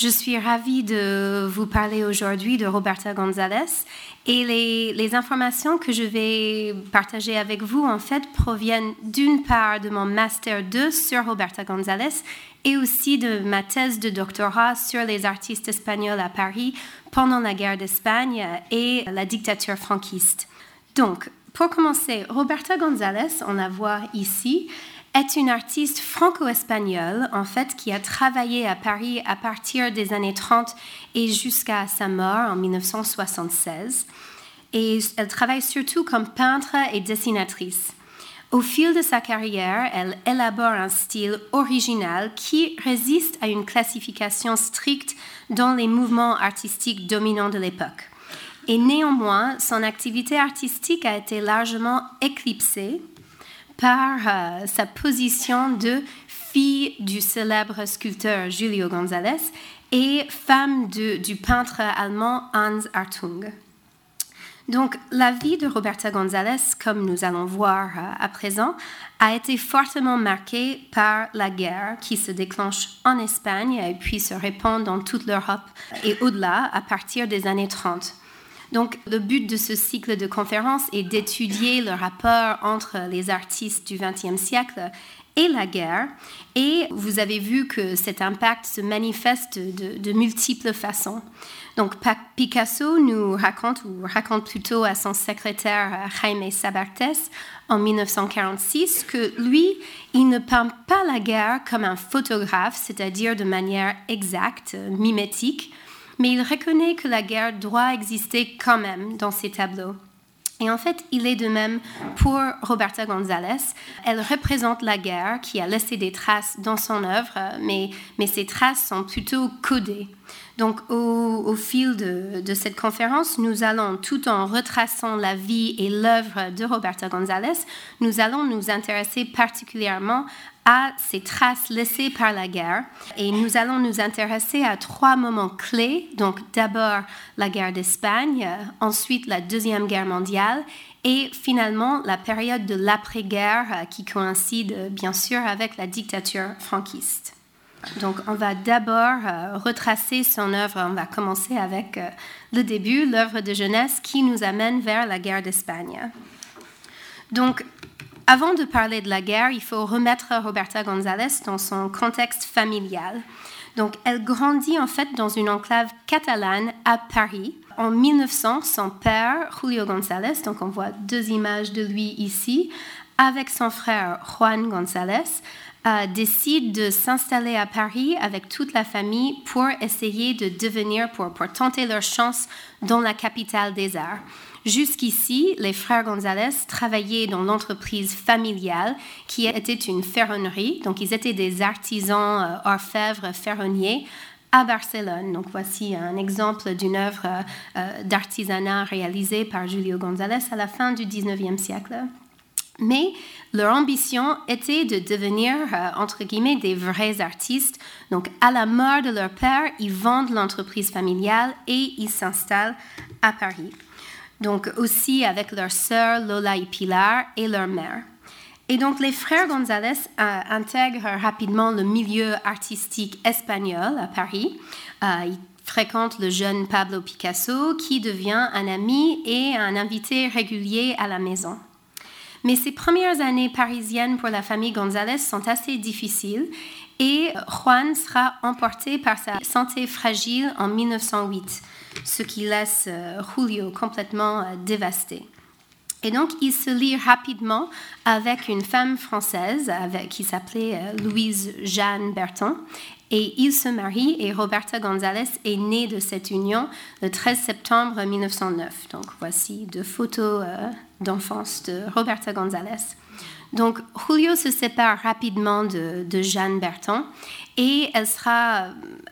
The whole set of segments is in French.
Je suis ravie de vous parler aujourd'hui de Roberta Gonzalez et les, informations que je vais partager avec vous en fait proviennent d'une part de mon master 2 sur Roberta Gonzalez et aussi de ma thèse de doctorat sur les artistes espagnols à Paris pendant la guerre d'Espagne et la dictature franquiste. Donc, pour commencer, Roberta González, on la voit ici, est une artiste franco-espagnole, en fait, qui a travaillé à Paris à partir des années 30 et jusqu'à sa mort en 1976. Et elle travaille surtout comme peintre et dessinatrice. Au fil de sa carrière, elle élabore un style original qui résiste à une classification stricte dans les mouvements artistiques dominants de l'époque. Et néanmoins, son activité artistique a été largement éclipsée par euh, sa position de fille du célèbre sculpteur Julio González et femme du peintre allemand Hans Hartung. Donc, la vie de Roberta González, comme nous allons voir euh, à présent, a été fortement marquée par la guerre qui se déclenche en Espagne et puis se répand dans toute l'Europe et au-delà à partir des années 30. Donc, le but de ce cycle de conférences est d'étudier le rapport entre les artistes du XXe siècle et la guerre. Et vous avez vu que cet impact se manifeste de, multiples façons. Donc, Picasso nous raconte, ou raconte plutôt à son secrétaire Jaime Sabartes en 1946, que lui, il ne peint pas la guerre comme un photographe, c'est-à-dire de manière exacte, mimétique, mais il reconnaît que la guerre doit exister quand même dans ses tableaux. Et en fait, il est de même pour Roberta González. Elle représente la guerre qui a laissé des traces dans son œuvre, mais, mais ces traces sont plutôt codées. Donc, au, fil de, de, cette conférence, nous allons, tout en retraçant la vie et l'œuvre de Roberta González, nous allons nous intéresser particulièrement à ces traces laissées par la guerre. Et nous allons nous intéresser à trois moments clés. Donc d'abord la guerre d'Espagne, ensuite la Deuxième Guerre mondiale et finalement la période de l'après-guerre euh, qui coïncide euh, bien sûr avec la dictature franquiste. Donc on va d'abord euh, retracer son œuvre, on va commencer avec le début, l'œuvre de jeunesse qui nous amène vers la guerre d'Espagne. Donc avant de parler de la guerre, il faut remettre Roberta González dans son contexte familial. Donc, elle grandit en fait dans une enclave catalane à Paris. En 1900, son père, Julio González, donc on voit deux images de lui ici, avec son frère Juan González, euh, décide de s'installer à Paris avec toute la famille pour essayer de devenir, pour, pour tenter leur chance dans la capitale des arts. Jusqu'ici, les frères González travaillaient dans l'entreprise familiale qui était une ferronnerie. Donc, ils étaient des artisans euh, orfèvres ferronniers à Barcelone. Donc, voici un exemple d'une œuvre euh, d'artisanat réalisée par Julio González à la fin du 19e siècle. Mais leur ambition était de devenir, euh, entre guillemets, des vrais artistes. Donc, à la mort de leur père, ils vendent l'entreprise familiale et ils s'installent à Paris donc aussi avec leur sœur Lola et Pilar et leur mère. Et donc les frères González euh, intègrent rapidement le milieu artistique espagnol à Paris. Euh, ils fréquentent le jeune Pablo Picasso qui devient un ami et un invité régulier à la maison. Mais ces premières années parisiennes pour la famille González sont assez difficiles et Juan sera emporté par sa santé fragile en 1908 ce qui laisse euh, Julio complètement euh, dévasté. Et donc, il se lie rapidement avec une femme française qui s'appelait euh, Louise Jeanne Berton. Et il se marie et Roberta González est née de cette union le 13 septembre 1909. Donc, voici deux photos d'enfance de Roberta González. Donc, Julio se sépare rapidement de, Jeanne Berton et elle sera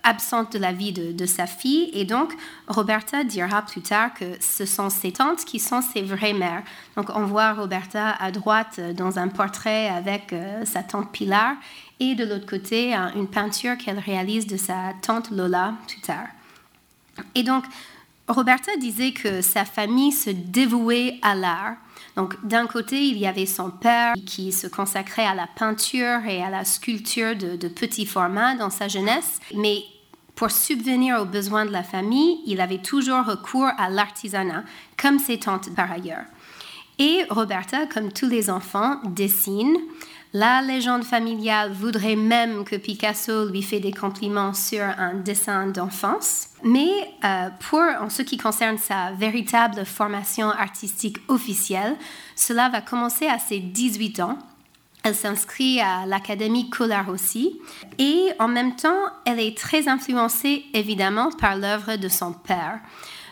absente de la vie de, sa fille. Et donc, Roberta dira plus tard que ce sont ses tantes qui sont ses vraies mères. Donc, on voit Roberta à droite dans un portrait avec euh, sa tante Pilar et de l'autre côté, une peinture qu'elle réalise de sa tante Lola plus tard. Et donc, Roberta disait que sa famille se dévouait à l'art donc d'un côté, il y avait son père qui se consacrait à la peinture et à la sculpture de, de petits formats dans sa jeunesse, mais pour subvenir aux besoins de la famille, il avait toujours recours à l'artisanat, comme ses tantes par ailleurs. Et Roberta, comme tous les enfants, dessine. La légende familiale voudrait même que Picasso lui fait des compliments sur un dessin d'enfance. Mais euh, pour en ce qui concerne sa véritable formation artistique officielle, cela va commencer à ses 18 ans. Elle s'inscrit à l'Académie aussi. et en même temps, elle est très influencée évidemment par l'œuvre de son père.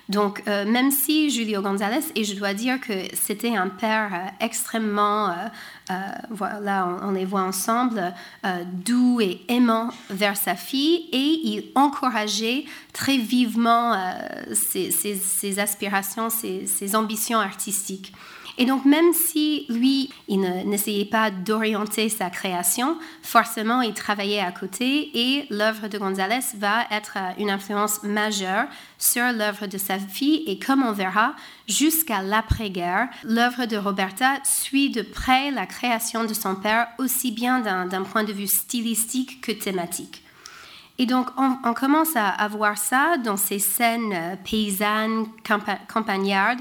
Donc, euh, même si Julio González, et je dois dire que c'était un père euh, extrêmement, euh, voilà, on, les voit ensemble, doux et aimant vers sa fille, et il encourageait très vivement ses, aspirations, ses ambitions artistiques. Et donc, même si lui, il n'essayait pas d'orienter sa création, forcément, il travaillait à côté et l'œuvre de González va être une influence majeure sur l'œuvre de sa fille et comme on verra, jusqu'à l'après-guerre, l'œuvre de Roberta suit de près la création de son père, aussi bien d'un point de vue stylistique que thématique. Et donc, on, commence à, à, voir ça dans ces scènes euh, paysannes, campagnardes,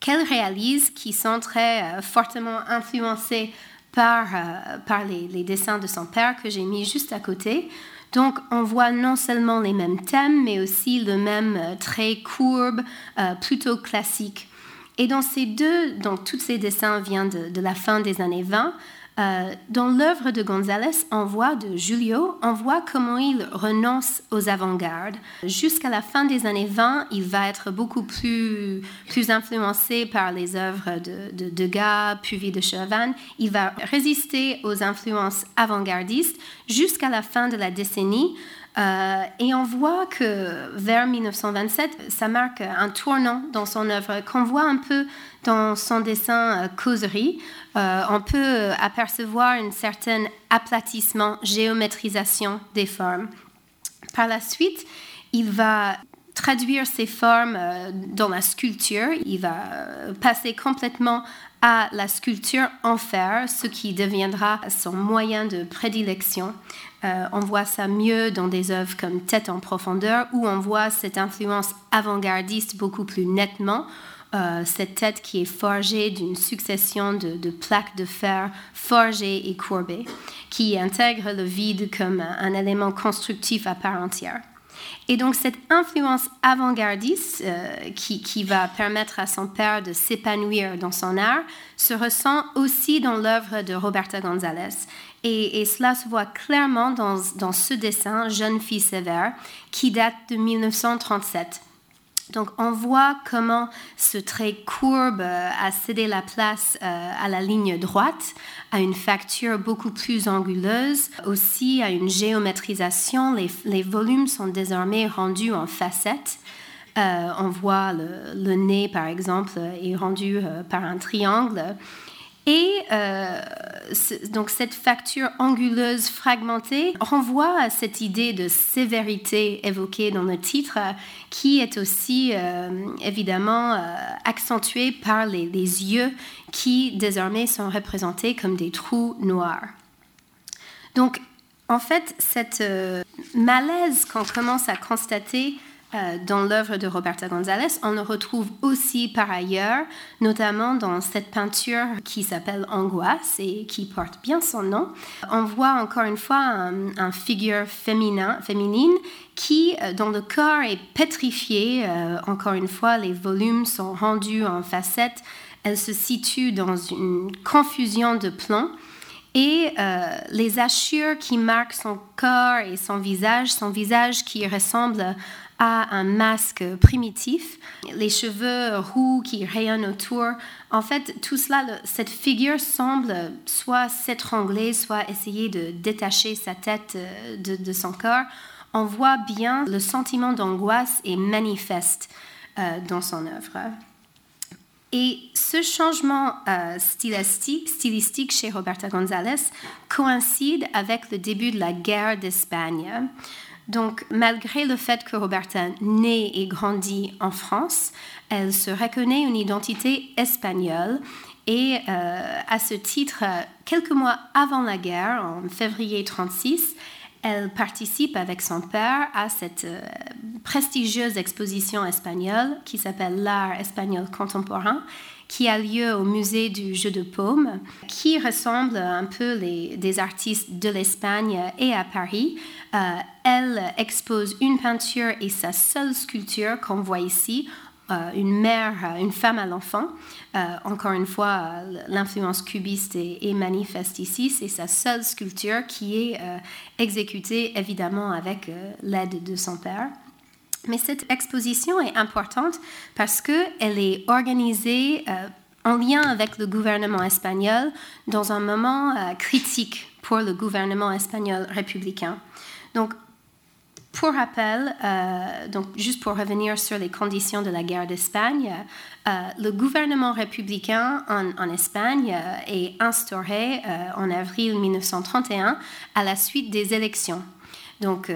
qu'elle réalise qui sont très euh, fortement influencés par, euh, par les, dessins de son père que j'ai mis juste à côté. Donc, on voit non seulement les mêmes thèmes, mais aussi le même euh, trait courbe, plutôt classique. Et dans ces deux, donc tous ces dessins viennent de, de la fin des années 20, euh, dans l'œuvre de González, on voit de Julio, on voit comment il renonce aux avant-gardes. Jusqu'à la fin des années 20, il va être beaucoup plus, influencé par les œuvres de, de Degas, puis de Chavannes. Il va résister aux influences avant-gardistes jusqu'à la fin de la décennie. Euh, et on voit que vers 1927, ça marque un tournant dans son œuvre, qu'on voit un peu dans son dessin euh, causerie. Euh, on peut apercevoir un certain aplatissement, géométrisation des formes. Par la suite, il va traduire ces formes dans la sculpture. Il va passer complètement à la sculpture en fer, ce qui deviendra son moyen de prédilection. Euh, on voit ça mieux dans des œuvres comme Tête en profondeur, où on voit cette influence avant-gardiste beaucoup plus nettement. Euh, cette tête qui est forgée d'une succession de, plaques de fer forgées et courbées, qui intègre le vide comme un élément constructif à part entière. Et donc cette influence avant-gardiste euh, qui, va permettre à son père de s'épanouir dans son art se ressent aussi dans l'œuvre de Roberta González. Et, cela se voit clairement dans, dans ce dessin, Jeune fille sévère, qui date de 1937. Donc on voit comment ce trait courbe euh, a cédé la place euh, à la ligne droite, à une facture beaucoup plus anguleuse, aussi à une géométrisation. Les, volumes sont désormais rendus en facettes. Euh, on voit le, nez, par exemple, est rendu par un triangle. Et euh, donc cette facture anguleuse fragmentée renvoie à cette idée de sévérité évoquée dans le titre, qui est aussi euh, évidemment euh, accentuée par les, yeux qui désormais sont représentés comme des trous noirs. Donc en fait, cette malaise qu'on commence à constater euh, dans l'œuvre de Roberta González, on le retrouve aussi par ailleurs, notamment dans cette peinture qui s'appelle Angoisse et qui porte bien son nom. On voit encore une fois un, figure féminin, féminine qui, euh, dont le corps est pétrifié. Euh, encore une fois, les volumes sont rendus en facettes. Elle se situe dans une confusion de plans. Et les hachures qui marquent son corps et son visage, son visage qui ressemble à un masque primitif, les cheveux roux qui rayonnent autour. En fait, tout cela, cette figure semble soit s'étrangler, soit essayer de détacher sa tête euh, de, son corps. On voit bien le sentiment d'angoisse est manifeste euh, dans son œuvre. Et ce changement euh, stylistique, stylistique, chez Roberta González coïncide avec le début de la guerre d'Espagne. Donc, malgré le fait que Roberta naît et grandit en France, elle se reconnaît une identité espagnole et euh, à ce titre, quelques mois avant la guerre, en février 1936, elle participe avec son père à cette euh, prestigieuse exposition espagnole qui s'appelle L'art espagnol contemporain, qui a lieu au musée du jeu de paume, qui ressemble un peu les, des artistes de l'Espagne et à Paris. Euh, elle expose une peinture et sa seule sculpture qu'on voit ici euh, une mère, euh, une femme à l'enfant. Encore une fois, l'influence cubiste est, manifeste ici. C'est sa seule sculpture qui est exécutée évidemment avec l'aide de son père. Mais cette exposition est importante parce qu'elle est organisée en lien avec le gouvernement espagnol dans un moment critique pour le gouvernement espagnol républicain. Donc, pour rappel, euh, donc juste pour revenir sur les conditions de la guerre d'Espagne, euh, le gouvernement républicain en, Espagne euh, est instauré en avril 1931 à la suite des élections. Donc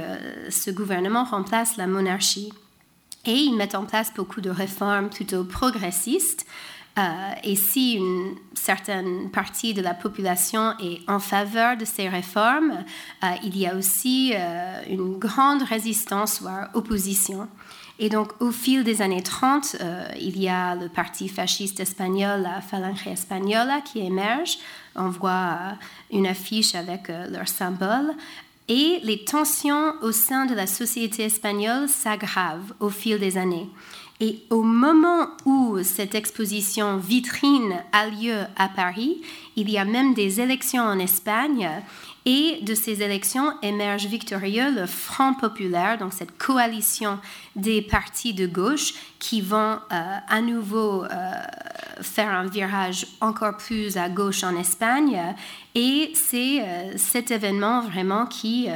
ce gouvernement remplace la monarchie et il met en place beaucoup de réformes plutôt progressistes euh, et si une certaine partie de la population est en faveur de ces réformes, euh, il y a aussi euh, une grande résistance, voire opposition. Et donc, au fil des années 30, il y a le parti fasciste espagnol, la Falange Española, qui émerge. On voit une affiche avec leur symbole. Et les tensions au sein de la société espagnole s'aggravent au fil des années. Et au moment où cette exposition vitrine a lieu à Paris, il y a même des élections en Espagne et de ces élections émerge victorieux le Front populaire, donc cette coalition des partis de gauche qui vont euh, à nouveau euh, faire un virage encore plus à gauche en Espagne. Et c'est euh, cet événement vraiment qui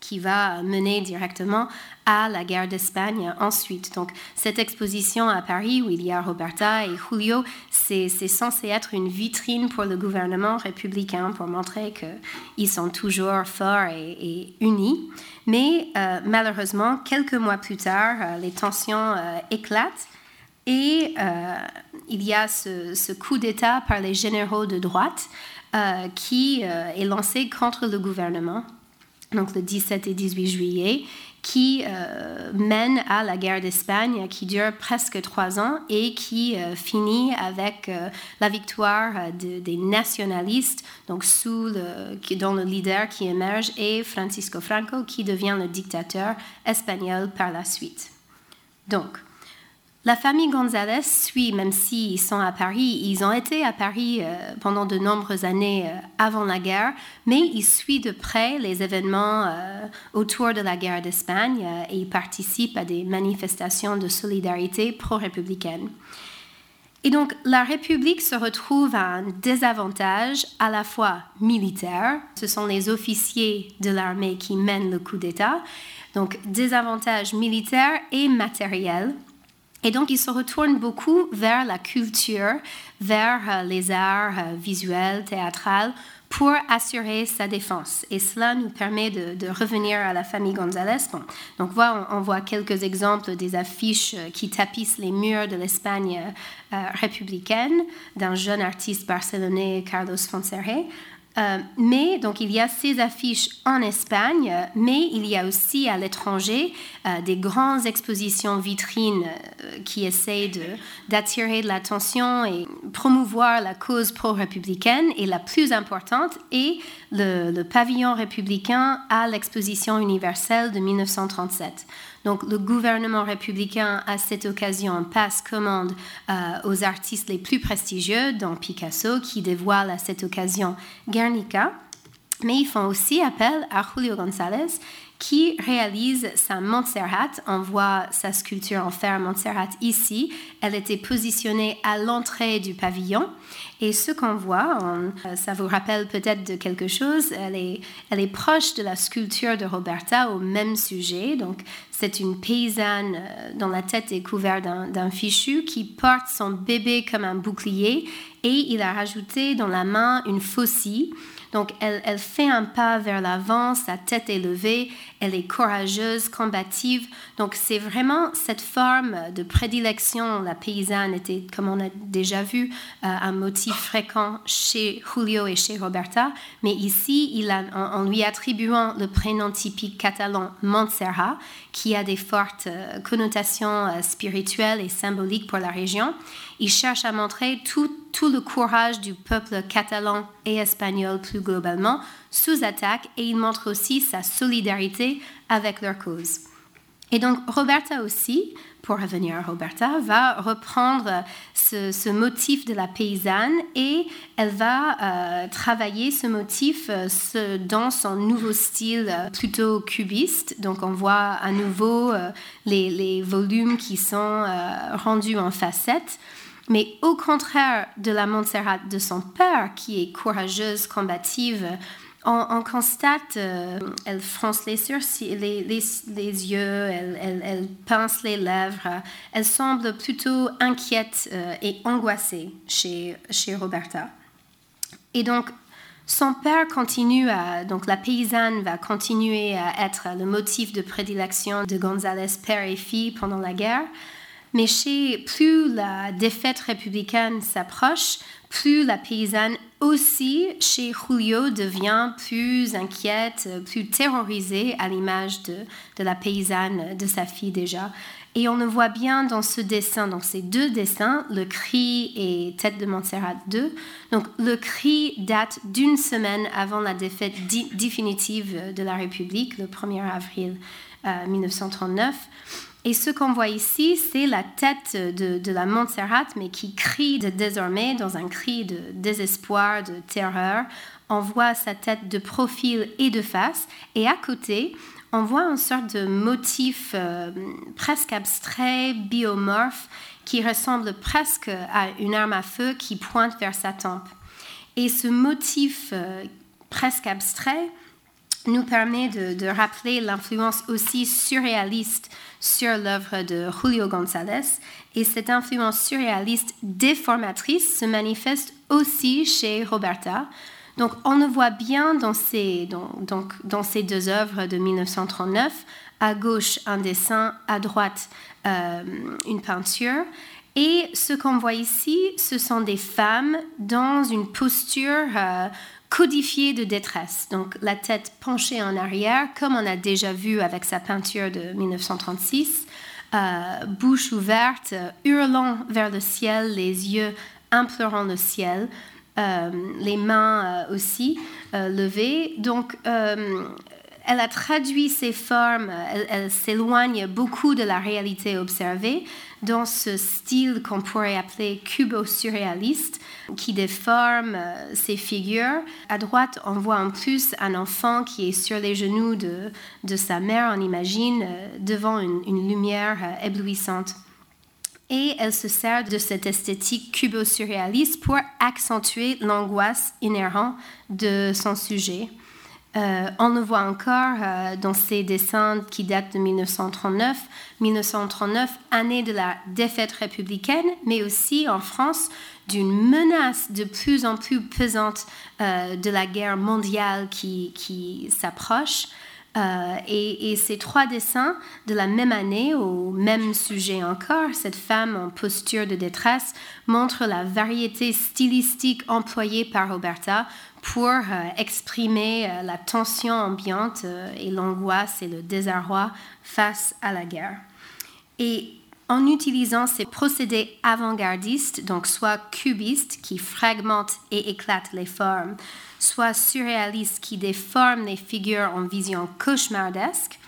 qui va mener directement à la guerre d'Espagne ensuite. Donc cette exposition à Paris où il y a Roberta et Julio, c'est censé être une vitrine pour le gouvernement républicain pour montrer qu'ils sont toujours forts et, unis. Mais euh, malheureusement, quelques mois plus tard, euh, les tensions euh, éclatent et il y a ce, ce coup d'État par les généraux de droite qui est lancé contre le gouvernement donc le 17 et 18 juillet, qui euh, mène à la guerre d'Espagne qui dure presque trois ans et qui euh, finit avec euh, la victoire des nationalistes, donc sous le, dont le leader qui émerge est Francisco Franco, qui devient le dictateur espagnol par la suite. Donc, la famille González suit, même s'ils sont à Paris, ils ont été à Paris euh, pendant de nombreuses années euh, avant la guerre, mais ils suivent de près les événements euh, autour de la guerre d'Espagne et ils participent à des manifestations de solidarité pro-républicaine. Et donc la République se retrouve à un désavantage à la fois militaire, ce sont les officiers de l'armée qui mènent le coup d'État, donc désavantage militaire et matériel et donc, il se retourne beaucoup vers la culture, vers euh, les arts euh, visuels, théâtrales, pour assurer sa défense. Et cela nous permet de, revenir à la famille González. donc, on, on, voit quelques exemples des affiches euh, qui tapissent les murs de l'Espagne républicaine d'un jeune artiste barcelonais, Carlos Fonserre. Euh, mais donc il y a ces affiches en Espagne, mais il y a aussi à l'étranger euh, des grandes expositions vitrines euh, qui essayent d'attirer de, l'attention et promouvoir la cause pro-républicaine. Et la plus importante est le, le pavillon républicain à l'exposition universelle de 1937. Donc le gouvernement républicain, à cette occasion, passe commande euh, aux artistes les plus prestigieux, dont Picasso, qui dévoile à cette occasion Guernica. Mais ils font aussi appel à Julio González, qui réalise sa Montserrat? On voit sa sculpture en fer Montserrat ici. Elle était positionnée à l'entrée du pavillon. Et ce qu'on voit, euh, ça vous rappelle peut-être de quelque chose, elle est, elle est proche de la sculpture de Roberta au même sujet. Donc, c'est une paysanne euh, dont la tête est couverte d'un fichu qui porte son bébé comme un bouclier et il a rajouté dans la main une faucille. Donc elle, fait un pas vers l'avant, sa tête est levée, elle est courageuse, combative. Donc c'est vraiment cette forme de prédilection. La paysanne était, comme on a déjà vu, euh, un motif fréquent chez Julio et chez Roberta. Mais ici, en, lui attribuant le prénom typique catalan Montserrat, qui a des fortes euh, connotations euh, spirituelles et symboliques pour la région, il cherche à montrer tout le courage du peuple catalan et espagnol plus globalement sous attaque et il montre aussi sa solidarité avec leur cause. Et donc Roberta aussi, pour revenir à Roberta, va reprendre ce, motif de la paysanne et elle va euh, travailler ce motif euh, dans son nouveau style euh, plutôt cubiste. Donc on voit à nouveau les, les, volumes qui sont rendus en facettes. Mais au contraire de la Montserrat de son père, qui est courageuse, combative, on, constate, euh, elle fronce les les, yeux, elle, pince les lèvres. Elle semble plutôt inquiète euh, et angoissée chez, chez Roberta. Et donc, son père continue à, donc la paysanne va continuer à être le motif de prédilection de González père et fille pendant la guerre. Mais chez, plus la défaite républicaine s'approche, plus la paysanne aussi chez Julio devient plus inquiète, plus terrorisée à l'image de, de, la paysanne de sa fille déjà. Et on le voit bien dans ce dessin, dans ces deux dessins, le cri et Tête de Montserrat 2. Donc le cri date d'une semaine avant la défaite définitive de la République, le 1er avril 1939. Et ce qu'on voit ici, c'est la tête de, la Montserrat, mais qui crie désormais dans un cri de désespoir, de terreur. On voit sa tête de profil et de face. Et à côté, on voit une sorte de motif euh, presque abstrait, biomorphe, qui ressemble presque à une arme à feu qui pointe vers sa tempe. Et ce motif euh, presque abstrait nous permet de, rappeler l'influence aussi surréaliste sur l'œuvre de Julio González. Et cette influence surréaliste déformatrice se manifeste aussi chez Roberta. Donc on le voit bien dans ces, donc, dans ces deux œuvres de 1939. À gauche, un dessin, à droite, euh, une peinture. Et ce qu'on voit ici, ce sont des femmes dans une posture euh, codifiée de détresse. Donc la tête penchée en arrière, comme on a déjà vu avec sa peinture de 1936, euh, bouche ouverte, hurlant vers le ciel, les yeux implorant le ciel, euh, les mains euh, aussi levées. Donc elle a traduit ces formes, elle, s'éloigne beaucoup de la réalité observée dans ce style qu'on pourrait appeler cubo-surréaliste, qui déforme euh, ces figures. À droite, on voit en plus un enfant qui est sur les genoux de, de sa mère, on imagine, euh, devant une, une lumière euh, éblouissante. Et elle se sert de cette esthétique cubo-surréaliste pour accentuer l'angoisse inhérente de son sujet. Euh, on le voit encore euh, dans ces dessins qui datent de 1939. 1939, année de la défaite républicaine, mais aussi en France d'une menace de plus en plus pesante euh, de la guerre mondiale qui, s'approche. Euh, et, ces trois dessins de la même année, au même sujet encore, cette femme en posture de détresse montre la variété stylistique employée par Roberta pour euh, exprimer euh, la tension ambiante et l'angoisse et le désarroi face à la guerre. Et en utilisant ces procédés avant-gardistes, donc soit cubistes qui fragmentent et éclatent les formes, soit surréaliste qui déforme les figures en vision cauchemardesque,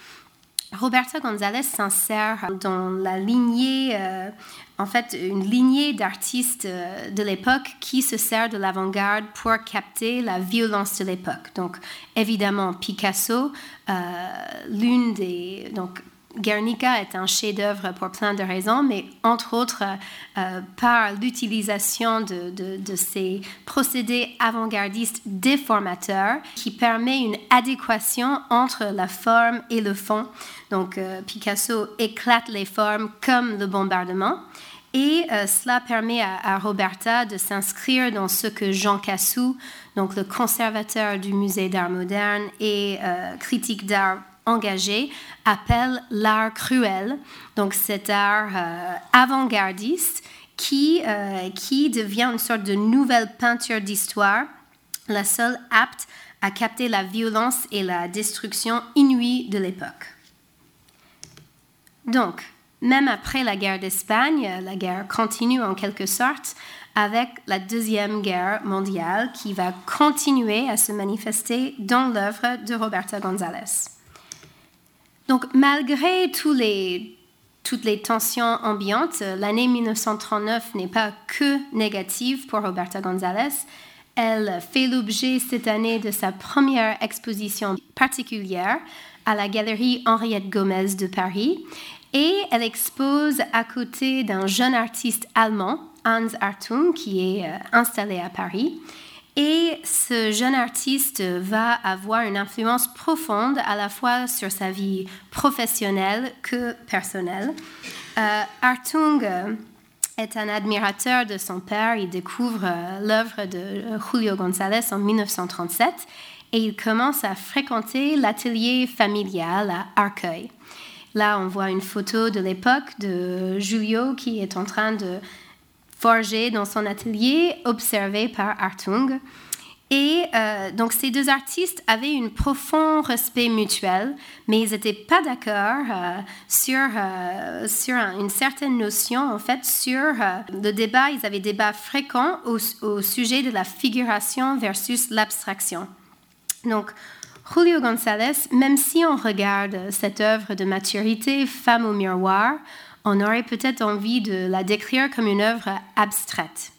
Roberta González s'insère dans la lignée, euh, en fait, une lignée d'artistes euh, de l'époque qui se sert de l'avant-garde pour capter la violence de l'époque. Donc, évidemment, Picasso, euh, l'une des, Guernica est un chef-d'œuvre pour plein de raisons, mais entre autres euh, par l'utilisation de, ces procédés avant-gardistes déformateurs qui permet une adéquation entre la forme et le fond. Donc euh, Picasso éclate les formes comme le bombardement. Et cela permet à, Roberta de s'inscrire dans ce que Jean Cassou, donc le conservateur du musée d'art moderne et critique d'art engagé, appelle l'art cruel, donc cet art avant-gardiste qui, qui devient une sorte de nouvelle peinture d'histoire, la seule apte à capter la violence et la destruction inouïe de l'époque. Donc, même après la guerre d'Espagne, la guerre continue en quelque sorte avec la Deuxième Guerre mondiale qui va continuer à se manifester dans l'œuvre de Roberta González. Donc, malgré toutes les tensions ambiantes, l'année 1939 n'est pas que négative pour Roberta González. Elle fait l'objet cette année de sa première exposition particulière à la galerie Henriette Gomez de Paris et elle expose à côté d'un jeune artiste allemand, Hans Hartung, qui est euh, installé à Paris. Et ce jeune artiste va avoir une influence profonde à la fois sur sa vie professionnelle que personnelle. Euh, Hartung euh, est un admirateur de son père. Il découvre l'œuvre de Julio González en 1937 et il commence à fréquenter l'atelier familial à Arcueil. Là, on voit une photo de l'époque de Julio qui est en train de forger dans son atelier, observé par Hartung. Et euh, donc ces deux artistes avaient un profond respect mutuel, mais ils n'étaient pas d'accord euh, sur, euh, sur une certaine notion, en fait, sur le débat. Ils avaient débat fréquent au, au sujet de la figuration versus l'abstraction. Donc, Julio González, même si on regarde cette œuvre de maturité, Femme au miroir, on aurait peut-être envie de la décrire comme une œuvre abstraite.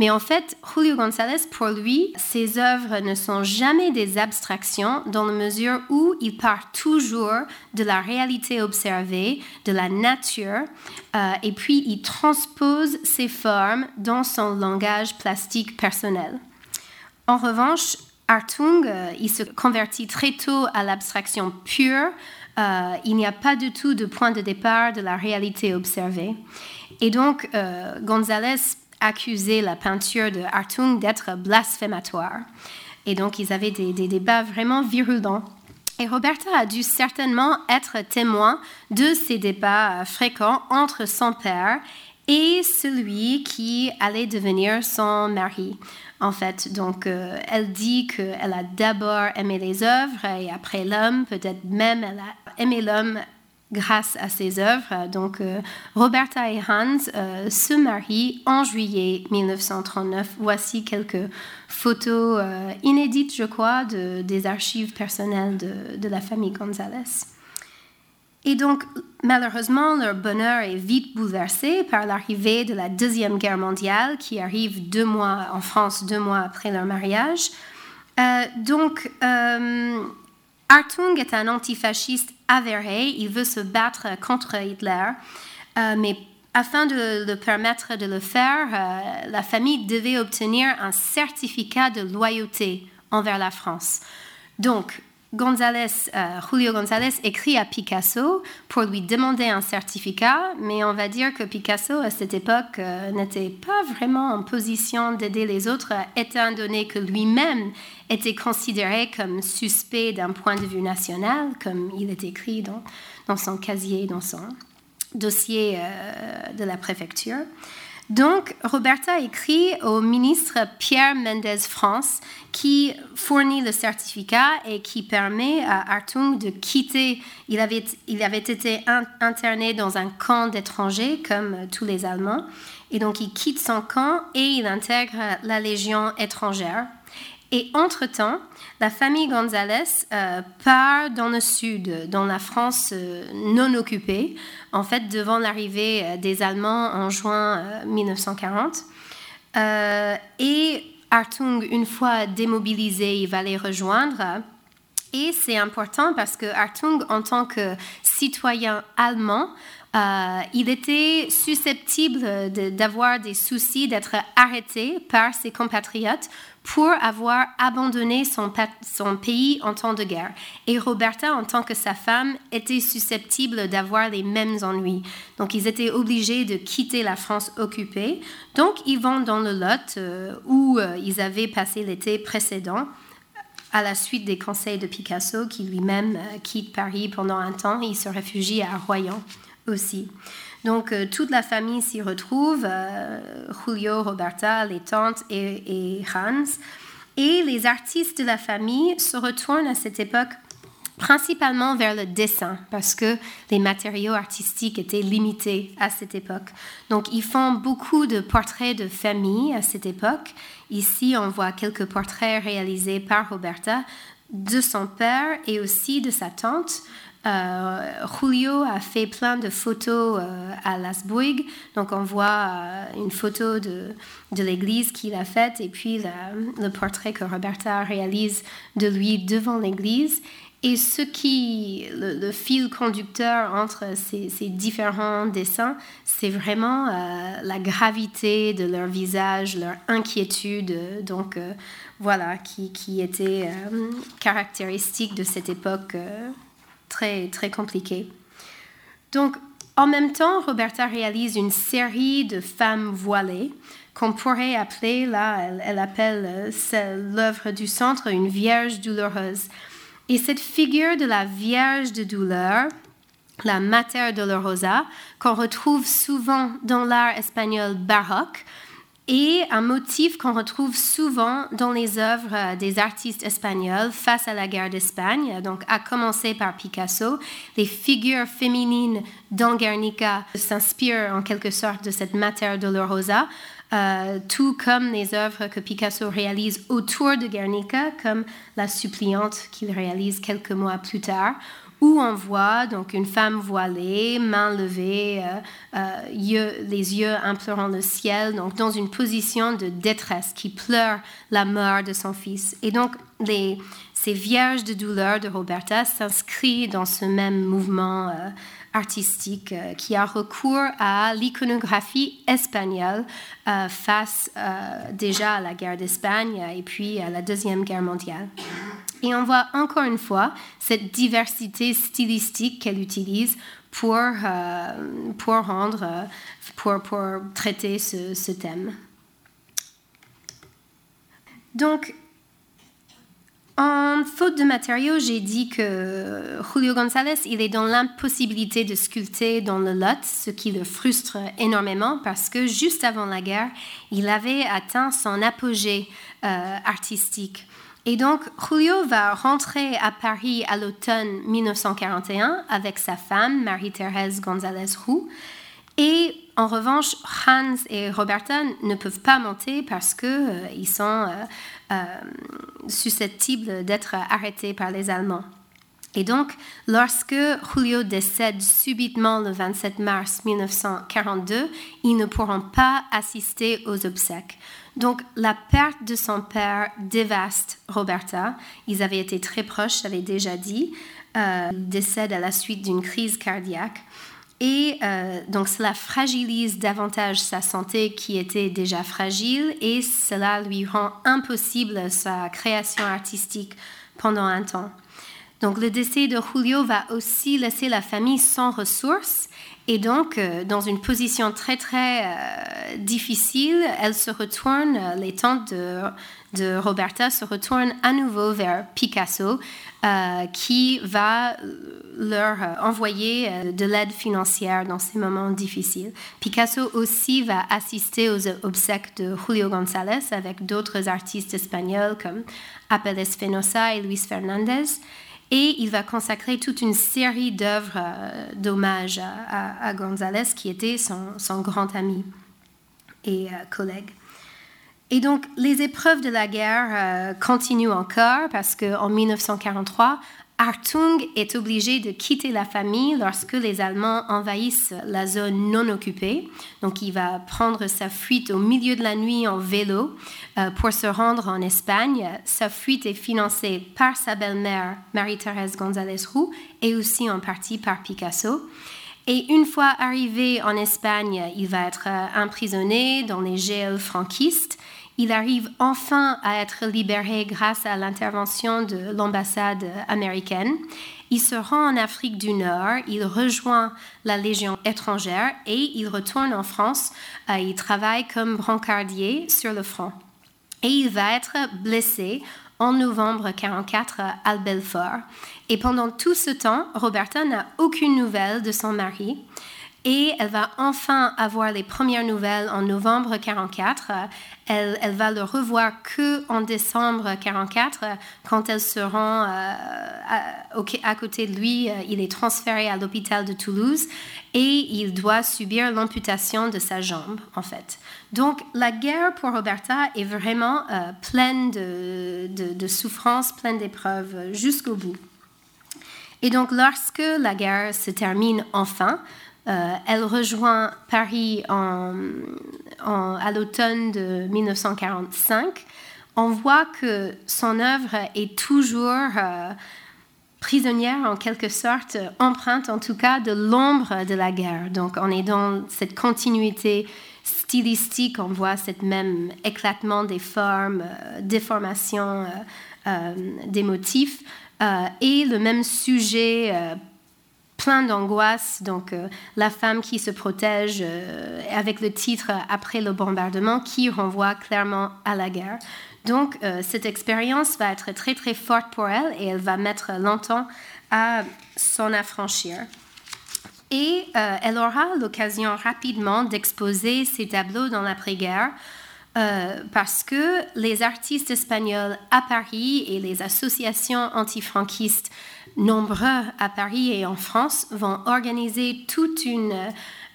Mais en fait, Julio González, pour lui, ses œuvres ne sont jamais des abstractions dans la mesure où il part toujours de la réalité observée, de la nature, euh, et puis il transpose ses formes dans son langage plastique personnel. En revanche, Hartung, euh, il se convertit très tôt à l'abstraction pure. Euh, il n'y a pas du tout de point de départ de la réalité observée. Et donc, euh, González accusait la peinture de Hartung d'être blasphématoire. Et donc, ils avaient des, des débats vraiment virulents. Et Roberta a dû certainement être témoin de ces débats fréquents entre son père et celui qui allait devenir son mari en fait. Donc, euh, elle dit qu'elle a d'abord aimé les œuvres et après l'homme, peut-être même elle a aimé l'homme grâce à ses œuvres. Donc, euh, Roberta et Hans euh, se marient en juillet 1939. Voici quelques photos inédites, je crois, de, des archives personnelles de, la famille González. Et donc, malheureusement, leur bonheur est vite bouleversé par l'arrivée de la Deuxième Guerre mondiale qui arrive deux mois en France, deux mois après leur mariage. Euh, donc, euh, est un antifasciste avéré, il veut se battre contre Hitler, euh, mais afin de le permettre de le faire, la famille devait obtenir un certificat de loyauté envers la France. Donc, Euh, Julio González écrit à Picasso pour lui demander un certificat, mais on va dire que Picasso, à cette époque, euh, n'était pas vraiment en position d'aider les autres, étant donné que lui-même était considéré comme suspect d'un point de vue national, comme il est écrit dans, dans son casier, dans son dossier euh, de la préfecture. Donc, Roberta écrit au ministre Pierre Mendez France qui fournit le certificat et qui permet à Hartung de quitter. Il avait, il avait été interné dans un camp d'étrangers comme tous les Allemands. Et donc, il quitte son camp et il intègre la Légion étrangère. Et entre-temps, la famille González euh, part dans le sud, dans la France euh, non occupée, en fait devant l'arrivée euh, des Allemands en juin 1940. et Hartung, une fois démobilisé, il va les rejoindre. Et c'est important parce que Hartung, en tant que citoyen allemand, euh, il était susceptible d'avoir des soucis d'être arrêté par ses compatriotes pour avoir abandonné son, pays en temps de guerre. Et Roberta, en tant que sa femme, était susceptible d'avoir les mêmes ennuis. Donc ils étaient obligés de quitter la France occupée. Donc ils vont dans le Lot euh, où euh, ils avaient passé l'été précédent à la suite des conseils de Picasso, qui lui-même quitte Paris pendant un temps. Il se réfugie à Royan aussi. Donc euh, toute la famille s'y retrouve, euh, Julio, Roberta, les tantes et, Hans. Et les artistes de la famille se retournent à cette époque principalement vers le dessin, parce que les matériaux artistiques étaient limités à cette époque. Donc ils font beaucoup de portraits de famille à cette époque. Ici, on voit quelques portraits réalisés par Roberta de son père et aussi de sa tante. Euh, Julio a fait plein de photos euh, à Las Bouygues. Donc, on voit euh, une photo de, de l'église qu'il a faite et puis le portrait que Roberta réalise de lui devant l'église. Et ce qui, le, fil conducteur entre ces, différents dessins, c'est vraiment la gravité de leur visage, leur inquiétude. Donc, voilà, qui, qui était caractéristique de cette époque très, très compliqué. Donc, en même temps, Roberta réalise une série de femmes voilées qu'on pourrait appeler, là, elle, appelle euh, l'œuvre du centre une Vierge douloureuse. Et cette figure de la Vierge de douleur, la Mater Dolorosa, qu'on retrouve souvent dans l'art espagnol baroque, et un motif qu'on retrouve souvent dans les œuvres euh, des artistes espagnols face à la guerre d'Espagne, donc à commencer par Picasso. Les figures féminines dans Guernica s'inspirent en quelque sorte de cette Mater Dolorosa, euh, tout comme les œuvres que Picasso réalise autour de Guernica, comme La suppliante qu'il réalise quelques mois plus tard, où on voit donc une femme voilée, main levée, euh, euh, les yeux implorant le ciel, donc dans une position de détresse, qui pleure la mort de son fils. Et donc ces vierges de douleur de Roberta s'inscrivent dans ce même mouvement euh, artistique qui a recours à l'iconographie espagnole face déjà à la guerre d'Espagne et puis à la Deuxième Guerre mondiale. Et on voit encore une fois cette diversité stylistique qu'elle utilise pour, euh, pour, rendre, euh, pour, pour traiter ce, ce, thème. Donc, en faute de matériaux, j'ai dit que Julio González, il est dans l'impossibilité de sculpter dans le Lot, ce qui le frustre énormément parce que juste avant la guerre, il avait atteint son apogée euh, artistique. Et donc, Julio va rentrer à Paris à l'automne 1941 avec sa femme, Marie-Thérèse González Roux. Et en revanche, Hans et Roberta ne peuvent pas monter parce qu'ils euh, sont euh, euh, susceptibles d'être arrêtés par les Allemands. Et donc, lorsque Julio décède subitement le 27 mars 1942, ils ne pourront pas assister aux obsèques. Donc la perte de son père dévaste Roberta. Ils avaient été très proches, j'avais déjà dit. Il décède à la suite d'une crise cardiaque. Et euh, donc cela fragilise davantage sa santé qui était déjà fragile et cela lui rend impossible sa création artistique pendant un temps. Donc le décès de Julio va aussi laisser la famille sans ressources et donc, euh, dans une position très, très euh, difficile, elle se retourne, euh, les tantes de, Roberta se retournent à nouveau vers Picasso, qui va leur envoyer de l'aide financière dans ces moments difficiles. Picasso aussi va assister aux obsèques de Julio González avec d'autres artistes espagnols comme Apelles Fenosa et Luis Fernandez. Et il va consacrer toute une série d'œuvres euh, d'hommage à, à, González, qui était son, grand ami et euh, collègue. Et donc, les épreuves de la guerre euh, continuent encore parce qu'en 1943, Hartung est obligé de quitter la famille lorsque les Allemands envahissent la zone non occupée. Donc il va prendre sa fuite au milieu de la nuit en vélo euh, pour se rendre en Espagne. Sa fuite est financée par sa belle-mère Marie-Thérèse González Roux et aussi en partie par Picasso. Et une fois arrivé en Espagne, il va être euh, emprisonné dans les geôles franquistes il arrive enfin à être libéré grâce à l'intervention de l'ambassade américaine. Il se rend en Afrique du Nord, il rejoint la Légion étrangère et il retourne en France. Euh, il travaille comme brancardier sur le front. Et il va être blessé en novembre 1944 à Belfort. Et pendant tout ce temps, Roberta n'a aucune nouvelle de son mari. Et elle va enfin avoir les premières nouvelles en novembre 44. Elle, elle va le revoir que en décembre 44, quand elle se rend euh, à, côté de lui. Euh, il est transféré à l'hôpital de Toulouse et il doit subir l'amputation de sa jambe, en fait. Donc la guerre pour Roberta est vraiment euh, pleine de, souffrances, pleine d'épreuves jusqu'au bout. Et donc lorsque la guerre se termine enfin, euh, elle rejoint Paris à l'automne de 1945. On voit que son œuvre est toujours euh, prisonnière en quelque sorte, empreinte en tout cas de l'ombre de la guerre. Donc on est dans cette continuité stylistique, on voit cette même éclatement des formes, euh, déformation des motifs, et le même sujet plein d'angoisse. Donc, euh, la femme qui se protège euh, avec le titre Après le bombardement, qui renvoie clairement à la guerre. Donc, euh, cette expérience va être très, très forte pour elle et elle va mettre longtemps à s'en affranchir. Et elle aura l'occasion rapidement d'exposer ses tableaux dans l'après-guerre. Parce que les artistes espagnols à Paris et les associations antifranquistes nombreux à Paris et en France vont organiser toute une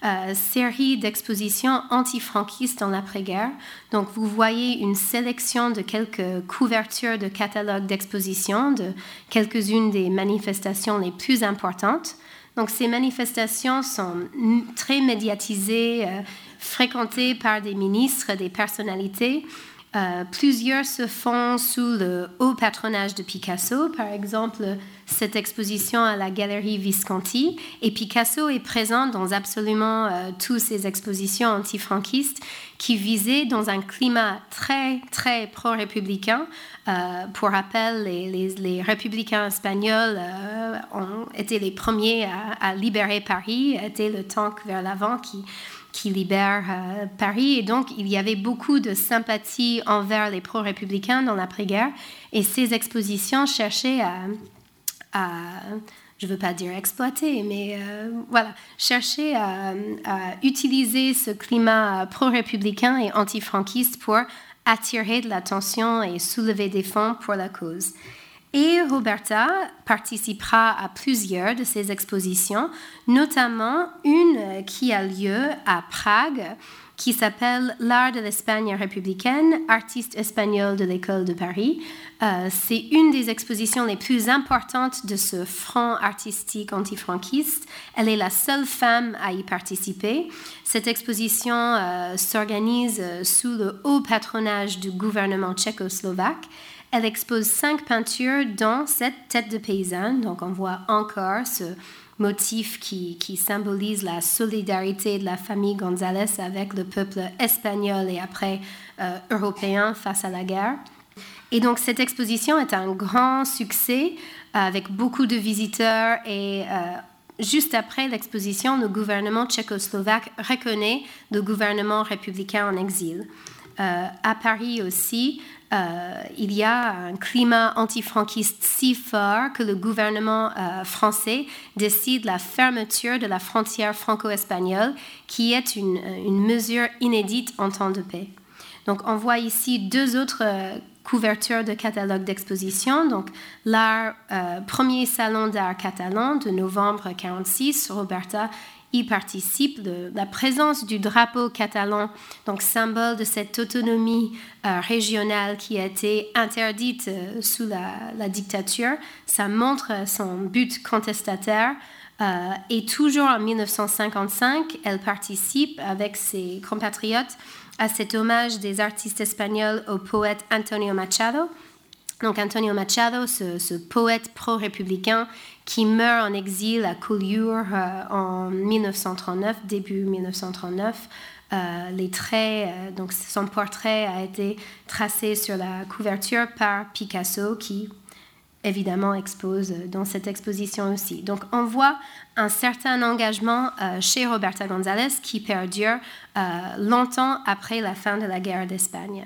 euh, série d'expositions antifranquistes dans l'après-guerre. Donc vous voyez une sélection de quelques couvertures de catalogues d'expositions de quelques-unes des manifestations les plus importantes. Donc ces manifestations sont très médiatisées, euh, fréquentées par des ministres, des personnalités. Euh, plusieurs se font sous le haut patronage de Picasso, par exemple cette exposition à la Galerie Visconti. Et Picasso est présent dans absolument euh, toutes ces expositions antifranquistes qui visaient dans un climat très, très pro-républicain. Euh, pour rappel, les, républicains espagnols ont été les premiers à, à libérer Paris, étaient le tank vers l'avant qui qui libère euh, Paris. Et donc, il y avait beaucoup de sympathie envers les pro-républicains dans l'après-guerre. Et ces expositions cherchaient à, je ne veux pas dire exploiter, mais euh, voilà, cherchaient à, utiliser ce climat pro-républicain et anti-franquiste pour attirer de l'attention et soulever des fonds pour la cause. Et Roberta participera à plusieurs de ces expositions, notamment une qui a lieu à Prague, qui s'appelle L'art de l'Espagne républicaine, artiste espagnol de l'école de Paris. Euh, c'est une des expositions les plus importantes de ce front artistique antifranquiste. Elle est la seule femme à y participer. Cette exposition euh, s'organise sous le haut patronage du gouvernement tchécoslovaque. Elle expose cinq peintures dans cette tête de paysanne. Donc on voit encore ce motif qui, symbolise la solidarité de la famille González avec le peuple espagnol et après euh, européen face à la guerre. Et donc cette exposition est un grand succès avec beaucoup de visiteurs et euh, juste après l'exposition, le gouvernement tchécoslovaque reconnaît le gouvernement républicain en exil. Euh, à Paris aussi, euh, il y a un climat antifranquiste si fort que le gouvernement euh, français décide la fermeture de la frontière franco-espagnole, qui est une, mesure inédite en temps de paix. Donc, on voit ici deux autres euh, couvertures de catalogue d'exposition. Donc, l'art, premier salon d'art catalan de novembre 1946, Roberta participe. la présence du drapeau catalan, donc symbole de cette autonomie euh, régionale qui a été interdite euh, sous la, dictature, ça montre son but contestataire. Euh, et toujours en 1955, elle participe avec ses compatriotes à cet hommage des artistes espagnols au poète Antonio Machado. Donc Antonio Machado, ce, poète pro-républicain qui meurt en exil à Collioure euh, en 1939, début 1939. Euh, les traits, euh, donc son portrait a été tracé sur la couverture par Picasso qui évidemment expose dans cette exposition aussi. Donc on voit un certain engagement chez Roberta González qui perdure longtemps après la fin de la guerre d'Espagne.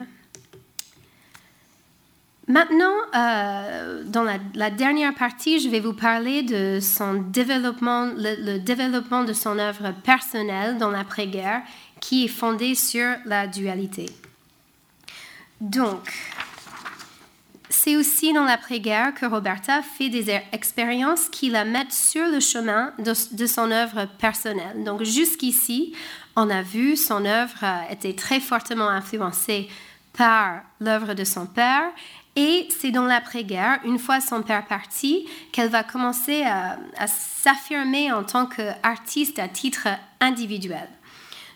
Maintenant, euh, dans la, dernière partie, je vais vous parler de son développement, le, développement de son œuvre personnelle dans l'après-guerre, qui est fondée sur la dualité. Donc, c'est aussi dans l'après-guerre que Roberta fait des expériences qui la mettent sur le chemin de son œuvre personnelle. Donc, jusqu'ici, on a vu son œuvre était très fortement influencée par l'œuvre de son père et c'est dans l'après-guerre, une fois son père parti, qu'elle va commencer à, s'affirmer en tant qu'artiste à titre individuel.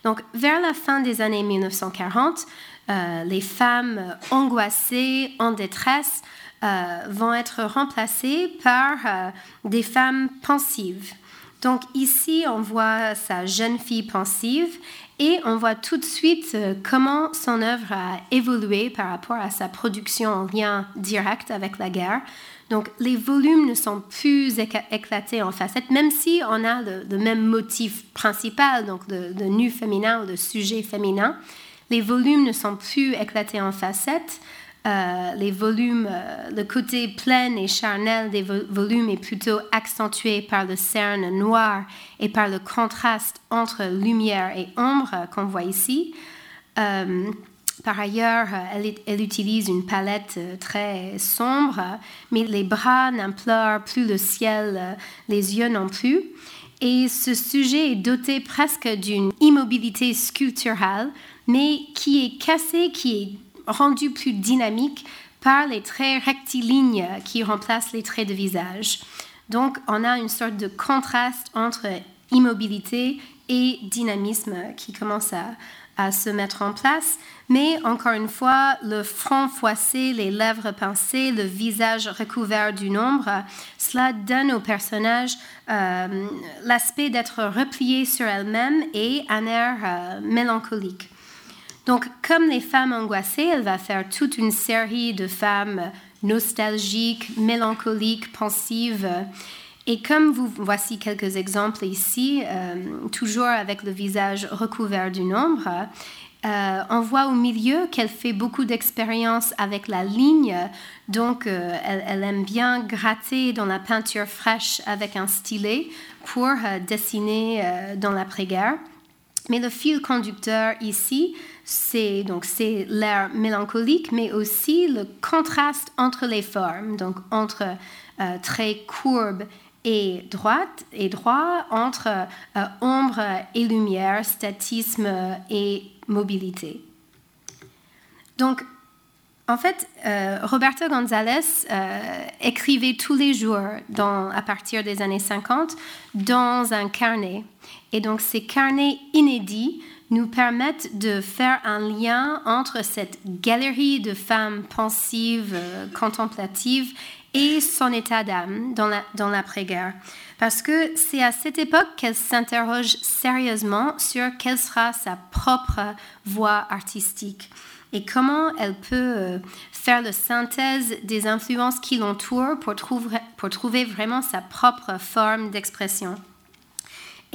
Donc, vers la fin des années 1940, euh, les femmes angoissées, en détresse, euh, vont être remplacées par euh, des femmes pensives. Donc ici, on voit sa jeune fille pensive et on voit tout de suite euh, comment son œuvre a évolué par rapport à sa production en lien direct avec la guerre. Donc les volumes ne sont plus éclatés en facettes, même si on a le, même motif principal, donc de, nu féminin ou de sujet féminin. Les volumes ne sont plus éclatés en facettes. Euh, les volumes, euh, le côté plein et charnel des volumes est plutôt accentué par le cerne noir et par le contraste entre lumière et ombre qu'on voit ici. Euh, par ailleurs, elle, utilise une palette très sombre, mais les bras n'implorent plus le ciel, les yeux non plus. Et ce sujet est doté presque d'une immobilité sculpturale, mais qui est cassé, qui est rendu plus dynamique par les traits rectilignes qui remplacent les traits de visage. Donc, on a une sorte de contraste entre immobilité et dynamisme qui commence à, se mettre en place. Mais encore une fois, le front foissé, les lèvres pincées, le visage recouvert d'une ombre, cela donne au personnage euh, l'aspect d'être replié sur elle-même et un air euh, mélancolique. Donc, comme les femmes angoissées, elle va faire toute une série de femmes nostalgiques, mélancoliques, pensives. Et comme vous voici quelques exemples ici, euh, toujours avec le visage recouvert d'une ombre, euh, on voit au milieu qu'elle fait beaucoup d'expériences avec la ligne, donc euh, elle, aime bien gratter dans la peinture fraîche avec un stylet pour dessiner dans l'après-guerre. Mais le fil conducteur ici, c'est donc c'est l'air mélancolique, mais aussi le contraste entre les formes, donc entre euh, traits courbes et droite et droit, entre euh, ombre et lumière, statisme et mobilité. Donc, en fait, euh, Roberto González écrivait tous les jours, à partir des années 50, dans un carnet. Et donc, ces carnets inédits nous permettent de faire un lien entre cette galerie de femmes pensives, euh, contemplatives, et son état d'âme dans l'après-guerre. Parce que c'est à cette époque qu'elle s'interroge sérieusement sur quelle sera sa propre voie artistique et comment elle peut euh, faire la synthèse des influences qui l'entourent pour pour trouver vraiment sa propre forme d'expression.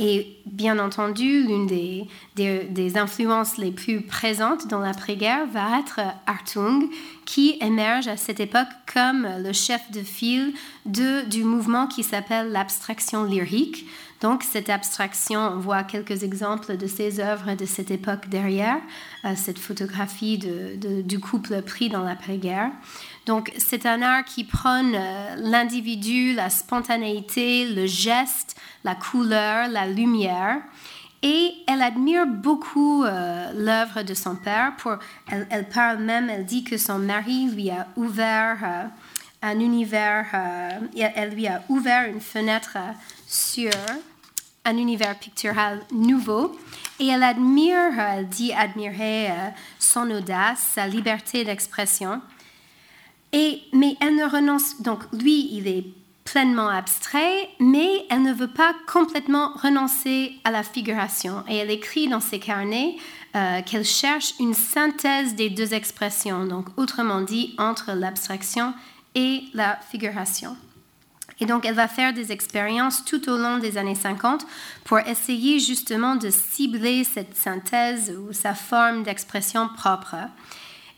Et bien entendu, l'une des, des, influences les plus présentes dans l'après-guerre va être Hartung, qui émerge à cette époque comme le chef de file du mouvement qui s'appelle l'abstraction lyrique. Donc cette abstraction, on voit quelques exemples de ces œuvres de cette époque derrière, euh, cette photographie du couple pris dans l'après-guerre. Donc c'est un art qui prône euh, l'individu, la spontanéité, le geste, la couleur, la lumière. Et elle admire beaucoup euh, l'œuvre de son père. Pour, elle, parle même, elle dit que son mari lui a ouvert un univers, elle lui a ouvert une fenêtre sur un univers pictural nouveau et elle admire, elle dit admirer euh, son audace, sa liberté d'expression. Et, mais elle ne renonce, donc lui, il est pleinement abstrait, mais elle ne veut pas complètement renoncer à la figuration. Et elle écrit dans ses carnets euh, qu'elle cherche une synthèse des deux expressions, donc autrement dit, entre l'abstraction et la figuration. Et donc, elle va faire des expériences tout au long des années 50 pour essayer justement de cibler cette synthèse ou sa forme d'expression propre.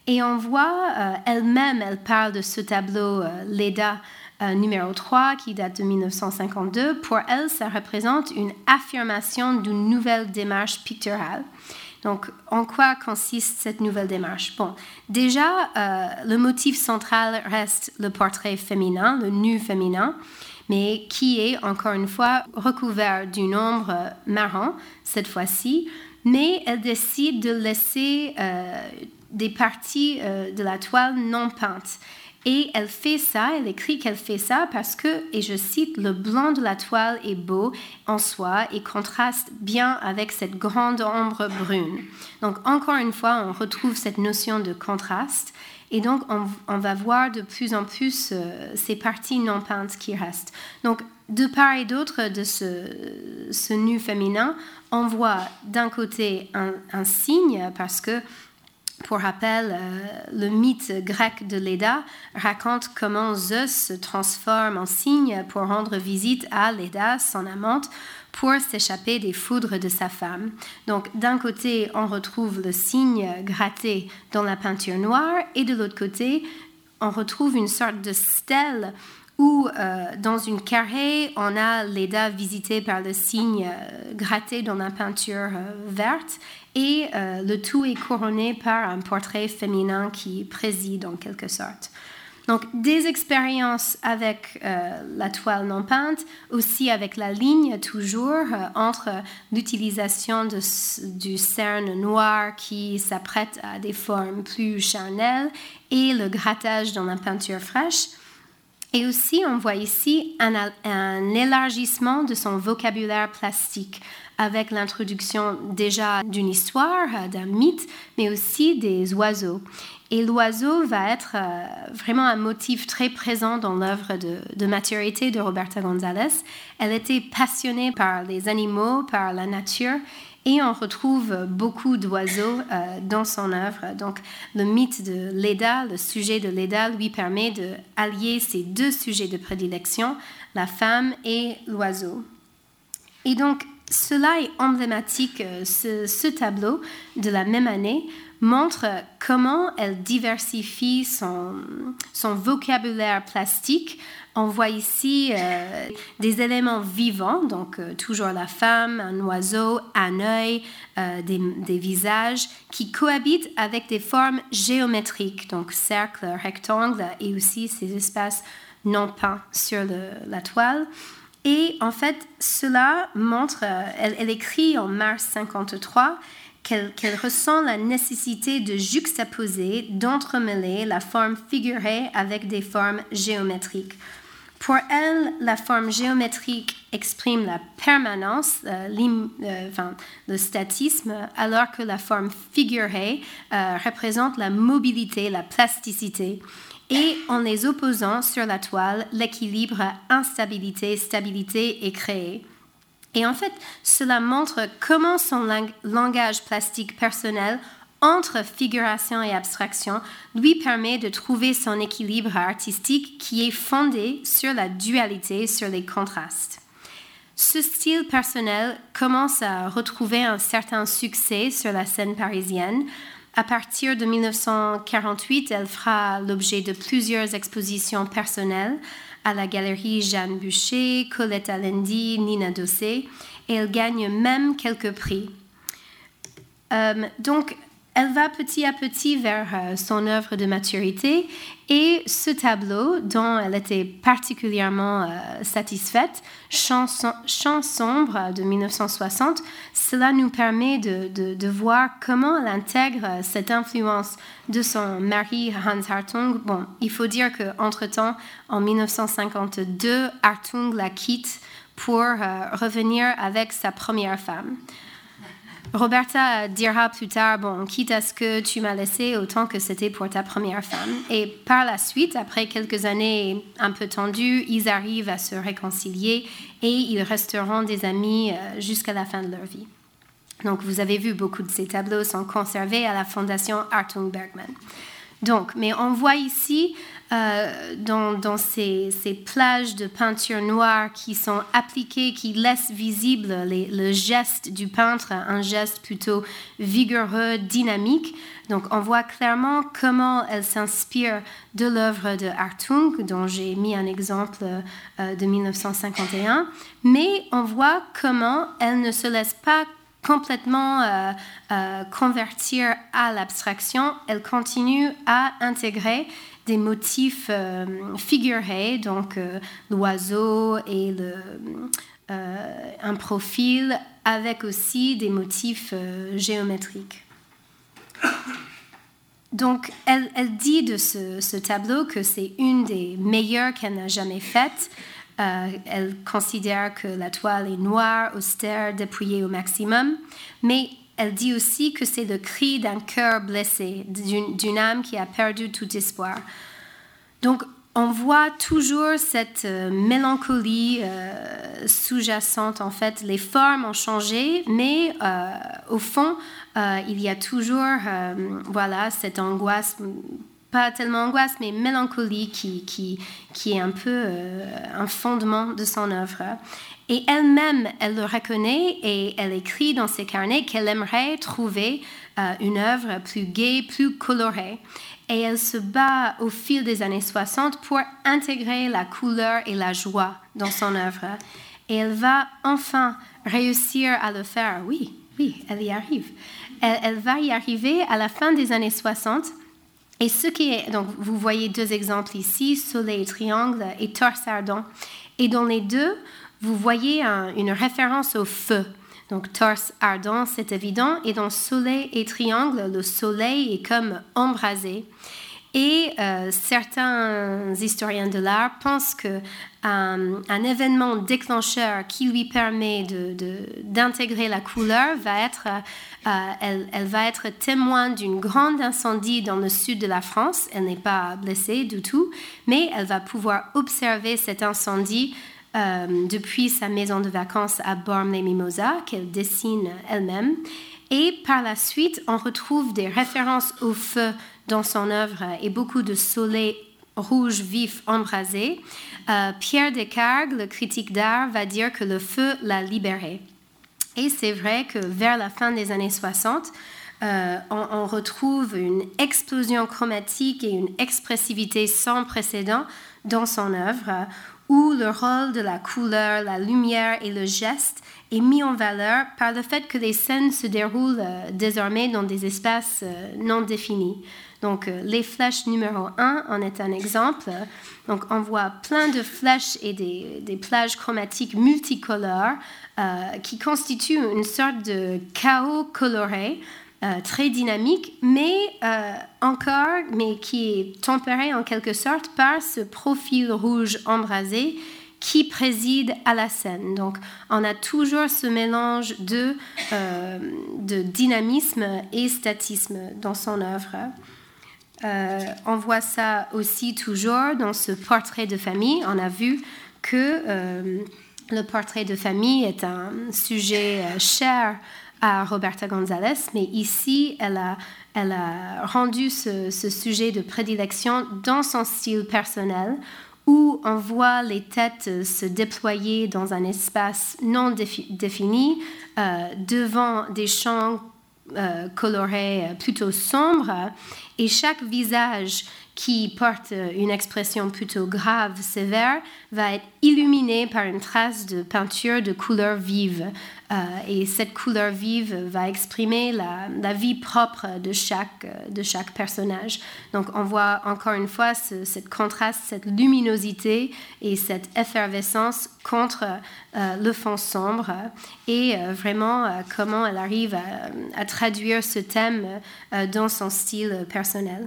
Et on voit, euh, elle-même, elle parle de ce tableau euh, Leda euh, numéro 3 qui date de 1952. Pour elle, ça représente une affirmation d'une nouvelle démarche picturale. Donc, en quoi consiste cette nouvelle démarche? Bon, déjà, le motif central reste le portrait féminin, le nu féminin, mais qui est, encore une fois, recouvert d'une ombre marron, cette fois-ci, mais elle décide de laisser des parties euh, de la toile non peintes. Et elle fait ça, elle écrit qu'elle fait ça parce que, et je cite, le blanc de la toile est beau en soi et contraste bien avec cette grande ombre brune. Donc encore une fois, on retrouve cette notion de contraste. Et donc, on, va voir de plus en plus euh, ces parties non peintes qui restent. Donc, de part et d'autre de ce, nu féminin, on voit d'un côté un signe parce que pour rappel, euh, le mythe grec de Leda raconte comment Zeus se transforme en cygne pour rendre visite à Leda, son amante, pour s'échapper des foudres de sa femme. Donc d'un côté, on retrouve le cygne gratté dans la peinture noire et de l'autre côté, on retrouve une sorte de stèle où euh, dans une carrée, on a Leda visitée par le cygne euh, gratté dans la peinture verte et euh, le tout est couronné par un portrait féminin qui préside en quelque sorte. Donc des expériences avec euh, la toile non peinte, aussi avec la ligne toujours euh, entre l'utilisation du cerne noir qui s'apprête à des formes plus charnelles et le grattage dans la peinture fraîche. Et aussi, on voit ici un, un élargissement de son vocabulaire plastique avec l'introduction déjà d'une histoire, euh, d'un mythe, mais aussi des oiseaux. Et l'oiseau va être euh, vraiment un motif très présent dans l'œuvre de, maturité de Roberta González. Elle était passionnée par les animaux, par la nature, et on retrouve beaucoup d'oiseaux euh, dans son œuvre. Donc le mythe de Leda, le sujet de Leda, lui permet d'allier ces deux sujets de prédilection, la femme et l'oiseau. Et donc cela est emblématique, euh, ce, tableau de la même année montre comment elle diversifie son, vocabulaire plastique. On voit ici euh, des éléments vivants, donc euh, toujours la femme, un oiseau, un œil, des, visages, qui cohabitent avec des formes géométriques, donc cercle, rectangle, et aussi ces espaces non peints sur la toile. Et en fait, cela montre, euh, elle, écrit en mars 53 qu'elle ressent la nécessité de juxtaposer, d'entremêler la forme figurée avec des formes géométriques. Pour elle, la forme géométrique exprime la permanence, euh, euh, le statisme, alors que la forme figurée représente la mobilité, la plasticité et en les opposant sur la toile, l'équilibre instabilité, stabilité est créé. Et en fait, cela montre comment son langage plastique personnel entre figuration et abstraction lui permet de trouver son équilibre artistique qui est fondé sur la dualité, sur les contrastes. Ce style personnel commence à retrouver un certain succès sur la scène parisienne à partir de 1948, elle fera l'objet de plusieurs expositions personnelles à la galerie Jeanne Boucher, Colette Alendi, Nina Dossé, et elle gagne même quelques prix. Euh, donc, elle va petit à petit vers euh, son œuvre de maturité et ce tableau dont elle était particulièrement euh, satisfaite, Chant, sombre de 1960, cela nous permet de, voir comment elle intègre cette influence de son mari Hans Hartung. Bon, il faut dire qu'entre-temps, en 1952, Hartung la quitte pour euh, revenir avec sa première femme. Roberta dira plus tard, bon, quitte à ce que tu m'as laissé autant que c'était pour ta première femme. Et par la suite, après quelques années un peu tendues, ils arrivent à se réconcilier et ils resteront des amis euh, jusqu'à la fin de leur vie. Donc vous avez vu, beaucoup de ces tableaux sont conservés à la Fondation Artung Bergman. Donc, mais on voit ici euh, dans, ces, plages de peinture noire qui sont appliquées, qui laissent visible le geste du peintre, un geste plutôt vigoureux, dynamique. Donc on voit clairement comment elle s'inspire de l'œuvre de Hartung, dont j'ai mis un exemple euh, de 1951, mais on voit comment elle ne se laisse pas complètement euh, convertir à l'abstraction, elle continue à intégrer des motifs euh, figurés, donc euh, l'oiseau et euh, un profil avec aussi des motifs géométriques. Donc, elle, dit de ce, ce tableau que c'est une des meilleures qu'elle n'a jamais faites. elle considère que la toile est noire, austère, dépouillée au maximum, mais elle dit aussi que c'est le cri d'un cœur blessé, d'une âme qui a perdu tout espoir. Donc, on voit toujours cette euh, mélancolie euh, sous-jacente. En fait, les formes ont changé, mais euh, au fond, il y a toujours voilà, cette angoisse, pas tellement angoisse, mais mélancolie qui, qui, qui est un peu un fondement de son œuvre. Et elle-même, elle le reconnaît et elle écrit dans ses carnets qu'elle aimerait trouver euh, une œuvre plus gaie, plus colorée. Et elle se bat au fil des années 60 pour intégrer la couleur et la joie dans son œuvre. Et elle va enfin réussir à le faire. Oui, oui, elle y arrive. Elle va y arriver à la fin des années 60. Et ce qui est, donc vous voyez deux exemples ici, soleil triangle et torse ardent. Et dans les deux, vous voyez une référence au feu. Donc torse ardent, c'est évident. Et dans soleil et triangle, le soleil est comme embrasé. Et euh, certains historiens de l'art pensent que euh, un événement déclencheur qui lui permet d'intégrer la couleur va être, euh, elle, va être témoin d'une grande incendie dans le sud de la France. Elle n'est pas blessée du tout, mais elle va pouvoir observer cet incendie depuis sa maison de vacances à Bormes-les-Mimosas, qu'elle dessine elle-même. Et par la suite, on retrouve des références au feu dans son œuvre et beaucoup de soleil rouge vif embrasé. Euh, Pierre Descartes, le critique d'art, va dire que le feu l'a libéré. Et c'est vrai que vers la fin des années 60, euh, on, retrouve une explosion chromatique et une expressivité sans précédent dans son œuvre, où le rôle de la couleur, la lumière et le geste est mis en valeur par le fait que les scènes se déroulent euh, désormais dans des espaces euh, non définis. Donc, euh, les flèches numéro 1 en est un exemple. Donc, on voit plein de flèches et des, plages chromatiques multicolores qui constituent une sorte de chaos coloré très dynamique, mais encore, mais qui est tempéré en quelque sorte par ce profil rouge embrasé qui préside à la scène. Donc, on a toujours ce mélange de, euh, dynamisme et statisme dans son œuvre. on voit ça aussi toujours dans ce portrait de famille. On a vu que le portrait de famille est un sujet cher à Roberta Gonzalez, mais ici, elle a rendu ce, sujet de prédilection dans son style personnel, où on voit les têtes se déployer dans un espace non défini, euh, devant des champs euh, colorés plutôt sombres, Et chaque visage qui porte une expression plutôt grave, sévère, va être illuminé par une trace de peinture de couleur vive. Euh, et cette couleur vive va exprimer la, vie propre de chaque, de chaque personnage. Donc on voit encore une fois ce cette contraste, cette luminosité et cette effervescence contre euh, le fond sombre et euh, vraiment comment elle arrive à, à traduire ce thème dans son style personnel.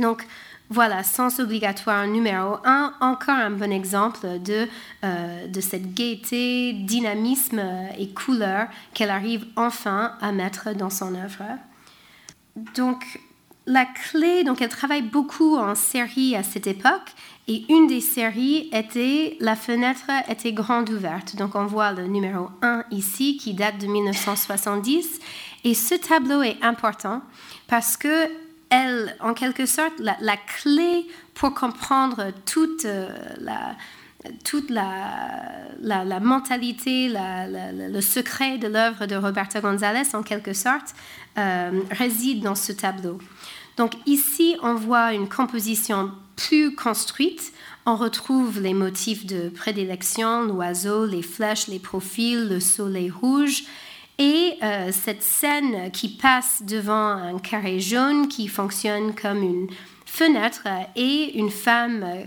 Donc, voilà, sens obligatoire numéro un, encore un bon exemple de, euh, de cette gaieté, dynamisme et couleur qu'elle arrive enfin à mettre dans son œuvre. Donc, la clé, donc elle travaille beaucoup en série à cette époque, et une des séries était La fenêtre était grande ouverte. Donc on voit le numéro 1 ici qui date de 1970. Et ce tableau est important parce que elle, en quelque sorte, la, clé pour comprendre toute euh, la, mentalité, le secret de l'œuvre de Roberta González, en quelque sorte, euh, réside dans ce tableau. Donc ici, on voit une composition plus construite. On retrouve les motifs de prédilection, l'oiseau, les flèches, les profils, le soleil rouge. Et euh, cette scène qui passe devant un carré jaune qui fonctionne comme une fenêtre et une femme euh,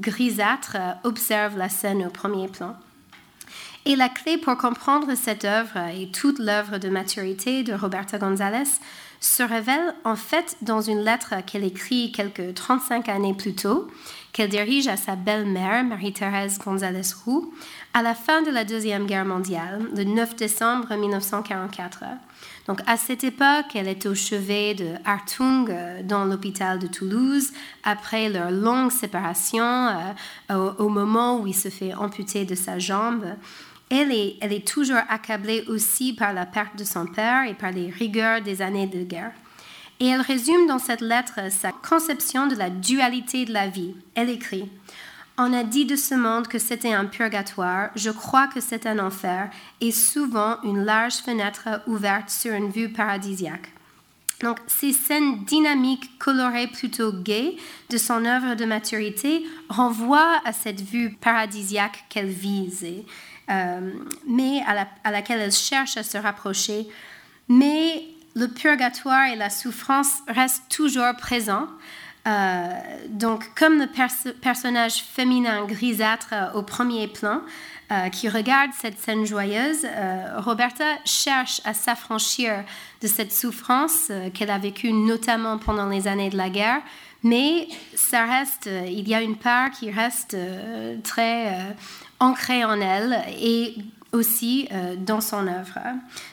grisâtre observe la scène au premier plan. Et la clé pour comprendre cette œuvre et toute l'œuvre de maturité de Roberta González se révèle en fait dans une lettre qu'elle écrit quelques 35 années plus tôt, qu'elle dirige à sa belle-mère, Marie-Thérèse González Roux, à la fin de la Deuxième Guerre mondiale, le 9 décembre 1944. Donc à cette époque, elle est au chevet de Hartung euh, dans l'hôpital de Toulouse après leur longue séparation, euh, au, moment où il se fait amputer de sa jambe. Elle est, elle est toujours accablée aussi par la perte de son père et par les rigueurs des années de guerre. Et elle résume dans cette lettre sa conception de la dualité de la vie. Elle écrit on a dit de ce monde que c'était un purgatoire, je crois que c'est un enfer, et souvent une large fenêtre ouverte sur une vue paradisiaque. Donc, ces scènes dynamiques, colorées, plutôt gaies de son œuvre de maturité renvoient à cette vue paradisiaque qu'elle vise, euh, mais à, à, laquelle elle cherche à se rapprocher. Mais le purgatoire et la souffrance restent toujours présents. Euh, donc, comme le personnage féminin grisâtre euh, au premier plan, euh, qui regarde cette scène joyeuse, Roberta cherche à s'affranchir de cette souffrance qu'elle a vécue notamment pendant les années de la guerre, mais ça reste, il y a une part qui reste très ancrée en elle et aussi dans son œuvre.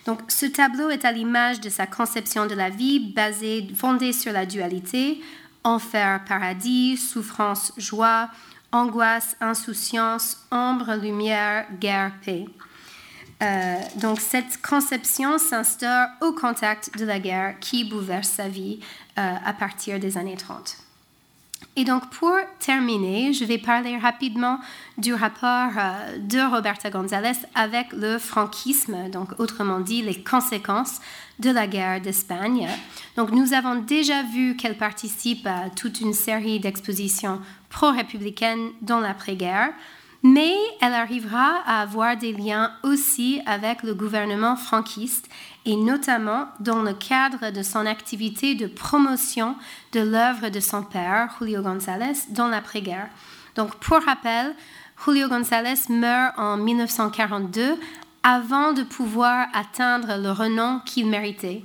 Donc, ce tableau est à l'image de sa conception de la vie basée, fondée sur la dualité, enfer, paradis, souffrance, joie, angoisse, insouciance, ombre, lumière, guerre, paix. Euh, donc cette conception s'instaure au contact de la guerre qui bouleverse sa vie euh, à partir des années 30. Et donc pour terminer, je vais parler rapidement du rapport euh, de Roberta González avec le franquisme, donc autrement dit les conséquences de la guerre d'Espagne. Donc nous avons déjà vu qu'elle participe à toute une série d'expositions pro-républicaines dans l'après-guerre mais elle arrivera à avoir des liens aussi avec le gouvernement franquiste et notamment dans le cadre de son activité de promotion de l'œuvre de son père, Julio González, dans l'après-guerre. Donc, pour rappel, Julio González meurt en 1942 avant de pouvoir atteindre le renom qu'il méritait.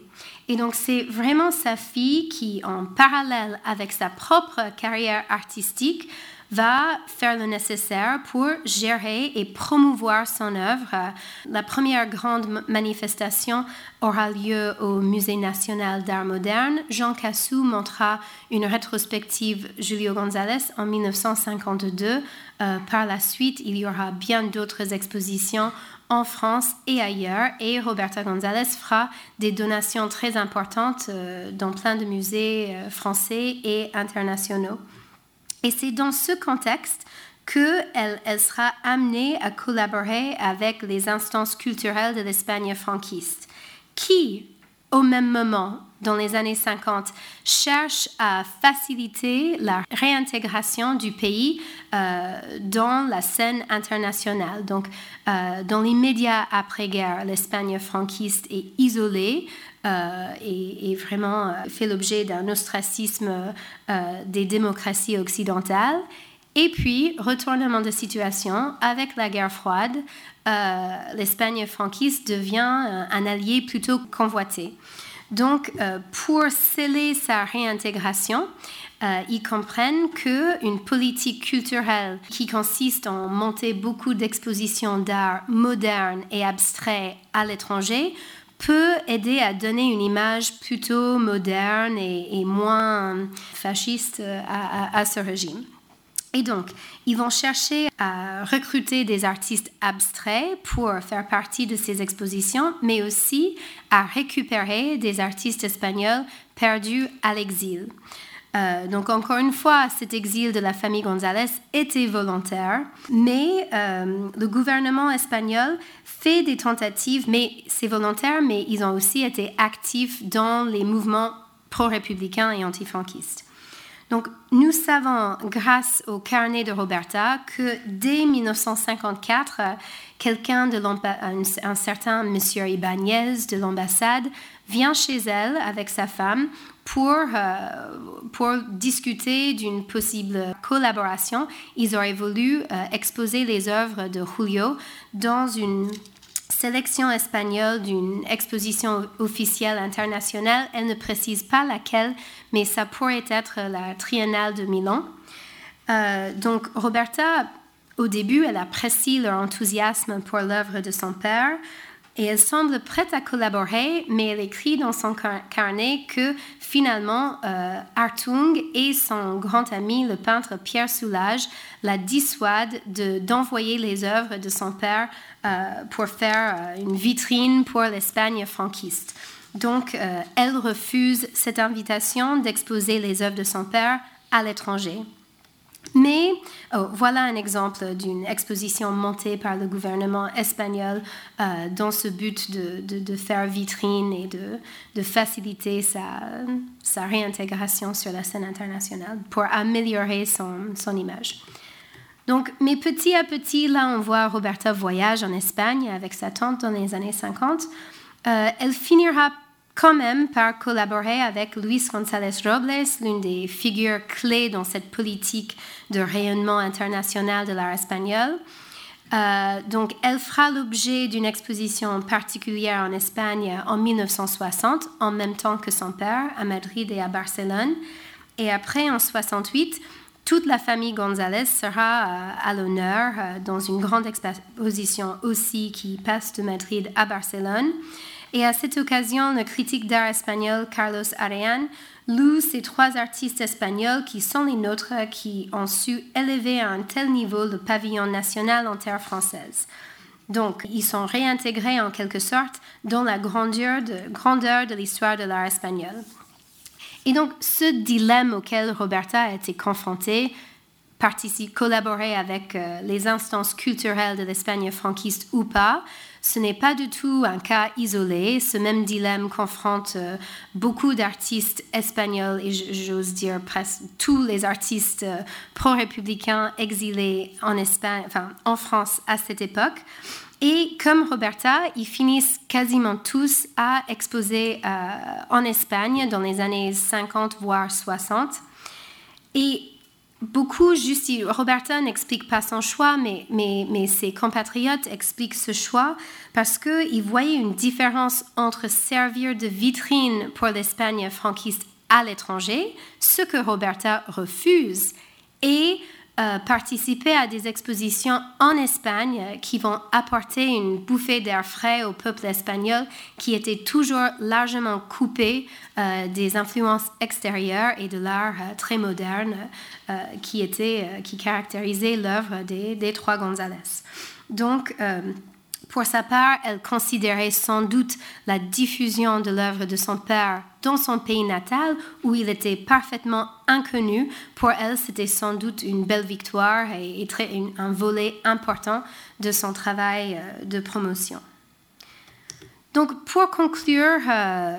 Et donc, c'est vraiment sa fille qui, en parallèle avec sa propre carrière artistique, va faire le nécessaire pour gérer et promouvoir son œuvre. La première grande manifestation aura lieu au Musée national d'art moderne. Jean Cassou montra une rétrospective Julio González en 1952. Euh, par la suite, il y aura bien d'autres expositions en France et ailleurs. Et Roberta González fera des donations très importantes euh, dans plein de musées euh, français et internationaux. Et c'est dans ce contexte qu'elle elle sera amenée à collaborer avec les instances culturelles de l'Espagne franquiste, qui, au même moment, dans les années 50, cherche à faciliter la réintégration du pays euh, dans la scène internationale. Donc, euh, dans l'immédiat après-guerre, l'Espagne franquiste est isolée euh, et, vraiment fait l'objet d'un ostracisme des démocraties occidentales. Et puis, retournement de situation, avec la guerre froide, l'Espagne franquiste devient un allié plutôt convoité. Donc, euh, pour sceller sa réintégration, euh, ils comprennent qu'une politique culturelle qui consiste en monter beaucoup d'expositions d'art moderne et abstrait à l'étranger peut aider à donner une image plutôt moderne et, moins fasciste euh, à ce régime. Et donc, ils vont chercher à recruter des artistes abstraits pour faire partie de ces expositions, mais aussi à récupérer des artistes espagnols perdus à l'exil. Euh, donc encore une fois, cet exil de la famille González était volontaire, mais euh, le gouvernement espagnol fait des tentatives, mais c'est volontaire, mais ils ont aussi été actifs dans les mouvements pro-républicains et antifranquistes. Donc, nous savons, grâce au carnet de Roberta, que dès 1954, quelqu'un de un, certain Monsieur Ibanez de l'ambassade vient chez elle avec sa femme pour, euh, pour discuter d'une possible collaboration. Ils auraient voulu euh, exposer les œuvres de Julio dans une sélection espagnole d'une exposition officielle internationale. Elle ne précise pas laquelle, mais ça pourrait être la Triennale de Milan. Euh, donc Roberta, au début, elle apprécie leur enthousiasme pour l'œuvre de son père. Et elle semble prête à collaborer, mais elle écrit dans son carnet que finalement, euh, et son grand ami, le peintre Pierre Soulages, la dissuadent d'envoyer les œuvres de son père pour faire euh, une vitrine pour l'Espagne franquiste. Donc, elle refuse cette invitation d'exposer les œuvres de son père à l'étranger. Mais oh, voilà un exemple d'une exposition montée par le gouvernement espagnol euh, dans ce but de, faire vitrine et de, faciliter sa, réintégration sur la scène internationale pour améliorer son, image. Donc, mais petit à petit, là, on voit Roberta voyage en Espagne avec sa tante dans les années 50. Euh, elle finira quand même par collaborer avec Luis González Robles, l'une des figures clés dans cette politique de rayonnement international de l'art espagnol. Euh, donc, elle fera l'objet d'une exposition particulière en Espagne en 1960, en même temps que son père, à Madrid et à Barcelone. Et après, en 68, toute la famille González sera euh, à l'honneur euh, dans une grande exposition aussi qui passe de Madrid à Barcelone. Et à cette occasion, le critique d'art espagnol Carlos Arean loue ces trois artistes espagnols qui sont les nôtres, qui ont su élever à un tel niveau le pavillon national en terre française. Donc, ils sont réintégrés en quelque sorte dans la grandeur de, grandeur de l'histoire de l'art espagnol. Et donc, ce dilemme auquel Roberta a été confrontée, collaborer avec euh, les instances culturelles de l'Espagne franquiste ou pas, ce n'est pas du tout un cas isolé. Ce même dilemme confronte euh, beaucoup d'artistes espagnols et j'ose dire presque tous les artistes euh, pro-républicains exilés en Espagne, enfin en France à cette époque. Et comme Roberta, ils finissent quasiment tous à exposer euh, en Espagne dans les années 50 voire 60. Et beaucoup justifient. Roberta n'explique pas son choix, mais, mais, mais, ses compatriotes expliquent ce choix parce qu'ils voyaient une différence entre servir de vitrine pour l'Espagne franquiste à l'étranger, ce que Roberta refuse, et euh, participer à des expositions en Espagne qui vont apporter une bouffée d'air frais au peuple espagnol qui était toujours largement coupé euh, des influences extérieures et de l'art euh, très moderne qui, était, qui caractérisait l'œuvre des, des, trois González. Donc, pour sa part, elle considérait sans doute la diffusion de l'œuvre de son père dans son pays natal, où il était parfaitement inconnu. Pour elle, c'était sans doute une belle victoire et, un volet important de son travail euh, de promotion. Donc, pour conclure, euh,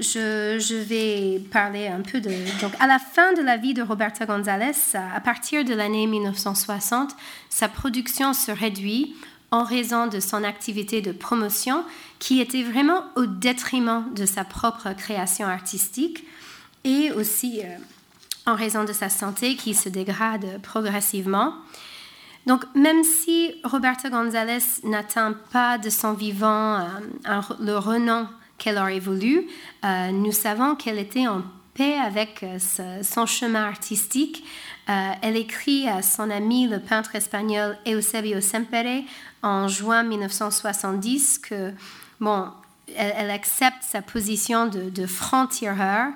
je, vais parler un peu de... Donc, à la fin de la vie de Roberta González, à partir de l'année 1960, sa production se réduit en raison de son activité de promotion qui était vraiment au détriment de sa propre création artistique et aussi euh, en raison de sa santé qui se dégrade progressivement. Donc, même si Roberta González n'atteint pas de son vivant euh, le renom qu'elle aurait voulu, euh, nous savons qu'elle était en avec son chemin artistique. elle écrit à son ami, le peintre espagnol Eusebio Sempere, en juin 1970 que, bon, elle, accepte sa position de, de franc-tireur,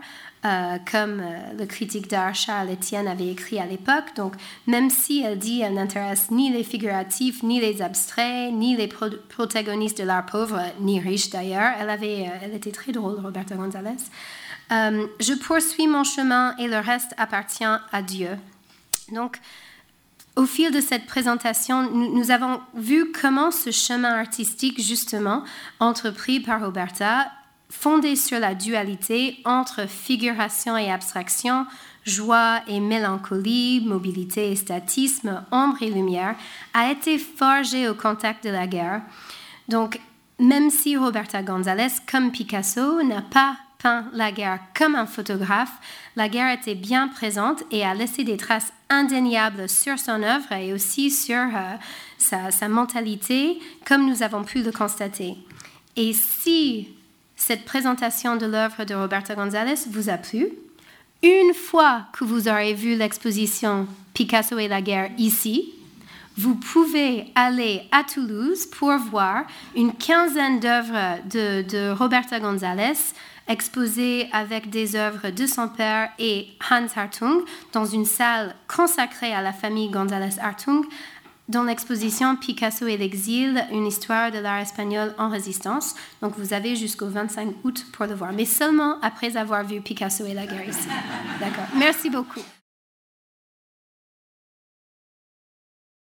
euh, comme euh, le critique d'art Charles Etienne avait écrit à l'époque. Donc, même si elle dit qu'elle n'intéresse ni les figuratifs, ni les abstraits, ni les protagonistes de l'art pauvre, ni riche d'ailleurs, elle, euh, elle était très drôle, Roberta González. je poursuis mon chemin et le reste appartient à Dieu. Donc, au fil de cette présentation, nous avons vu comment ce chemin artistique, justement, entrepris par Roberta, fondé sur la dualité entre figuration et abstraction, joie et mélancolie, mobilité et statisme, ombre et lumière, a été forgé au contact de la guerre. Donc, même si Roberta González, comme Picasso, n'a pas la guerre comme un photographe, la guerre était bien présente et a laissé des traces indéniables sur son œuvre et aussi sur euh, sa, mentalité, comme nous avons pu le constater. Et si cette présentation de l'œuvre de Roberta González vous a plu, une fois que vous aurez vu l'exposition Picasso et la guerre ici, vous pouvez aller à Toulouse pour voir une quinzaine d'œuvres de, de Roberta González exposé avec des œuvres de son père et Hans Hartung dans une salle consacrée à la famille González Hartung dans l'exposition Picasso et l'exil, une histoire de l'art espagnol en résistance. Donc vous avez jusqu'au 25 août pour le voir, mais seulement après avoir vu Picasso et la guerre. D'accord. Merci beaucoup.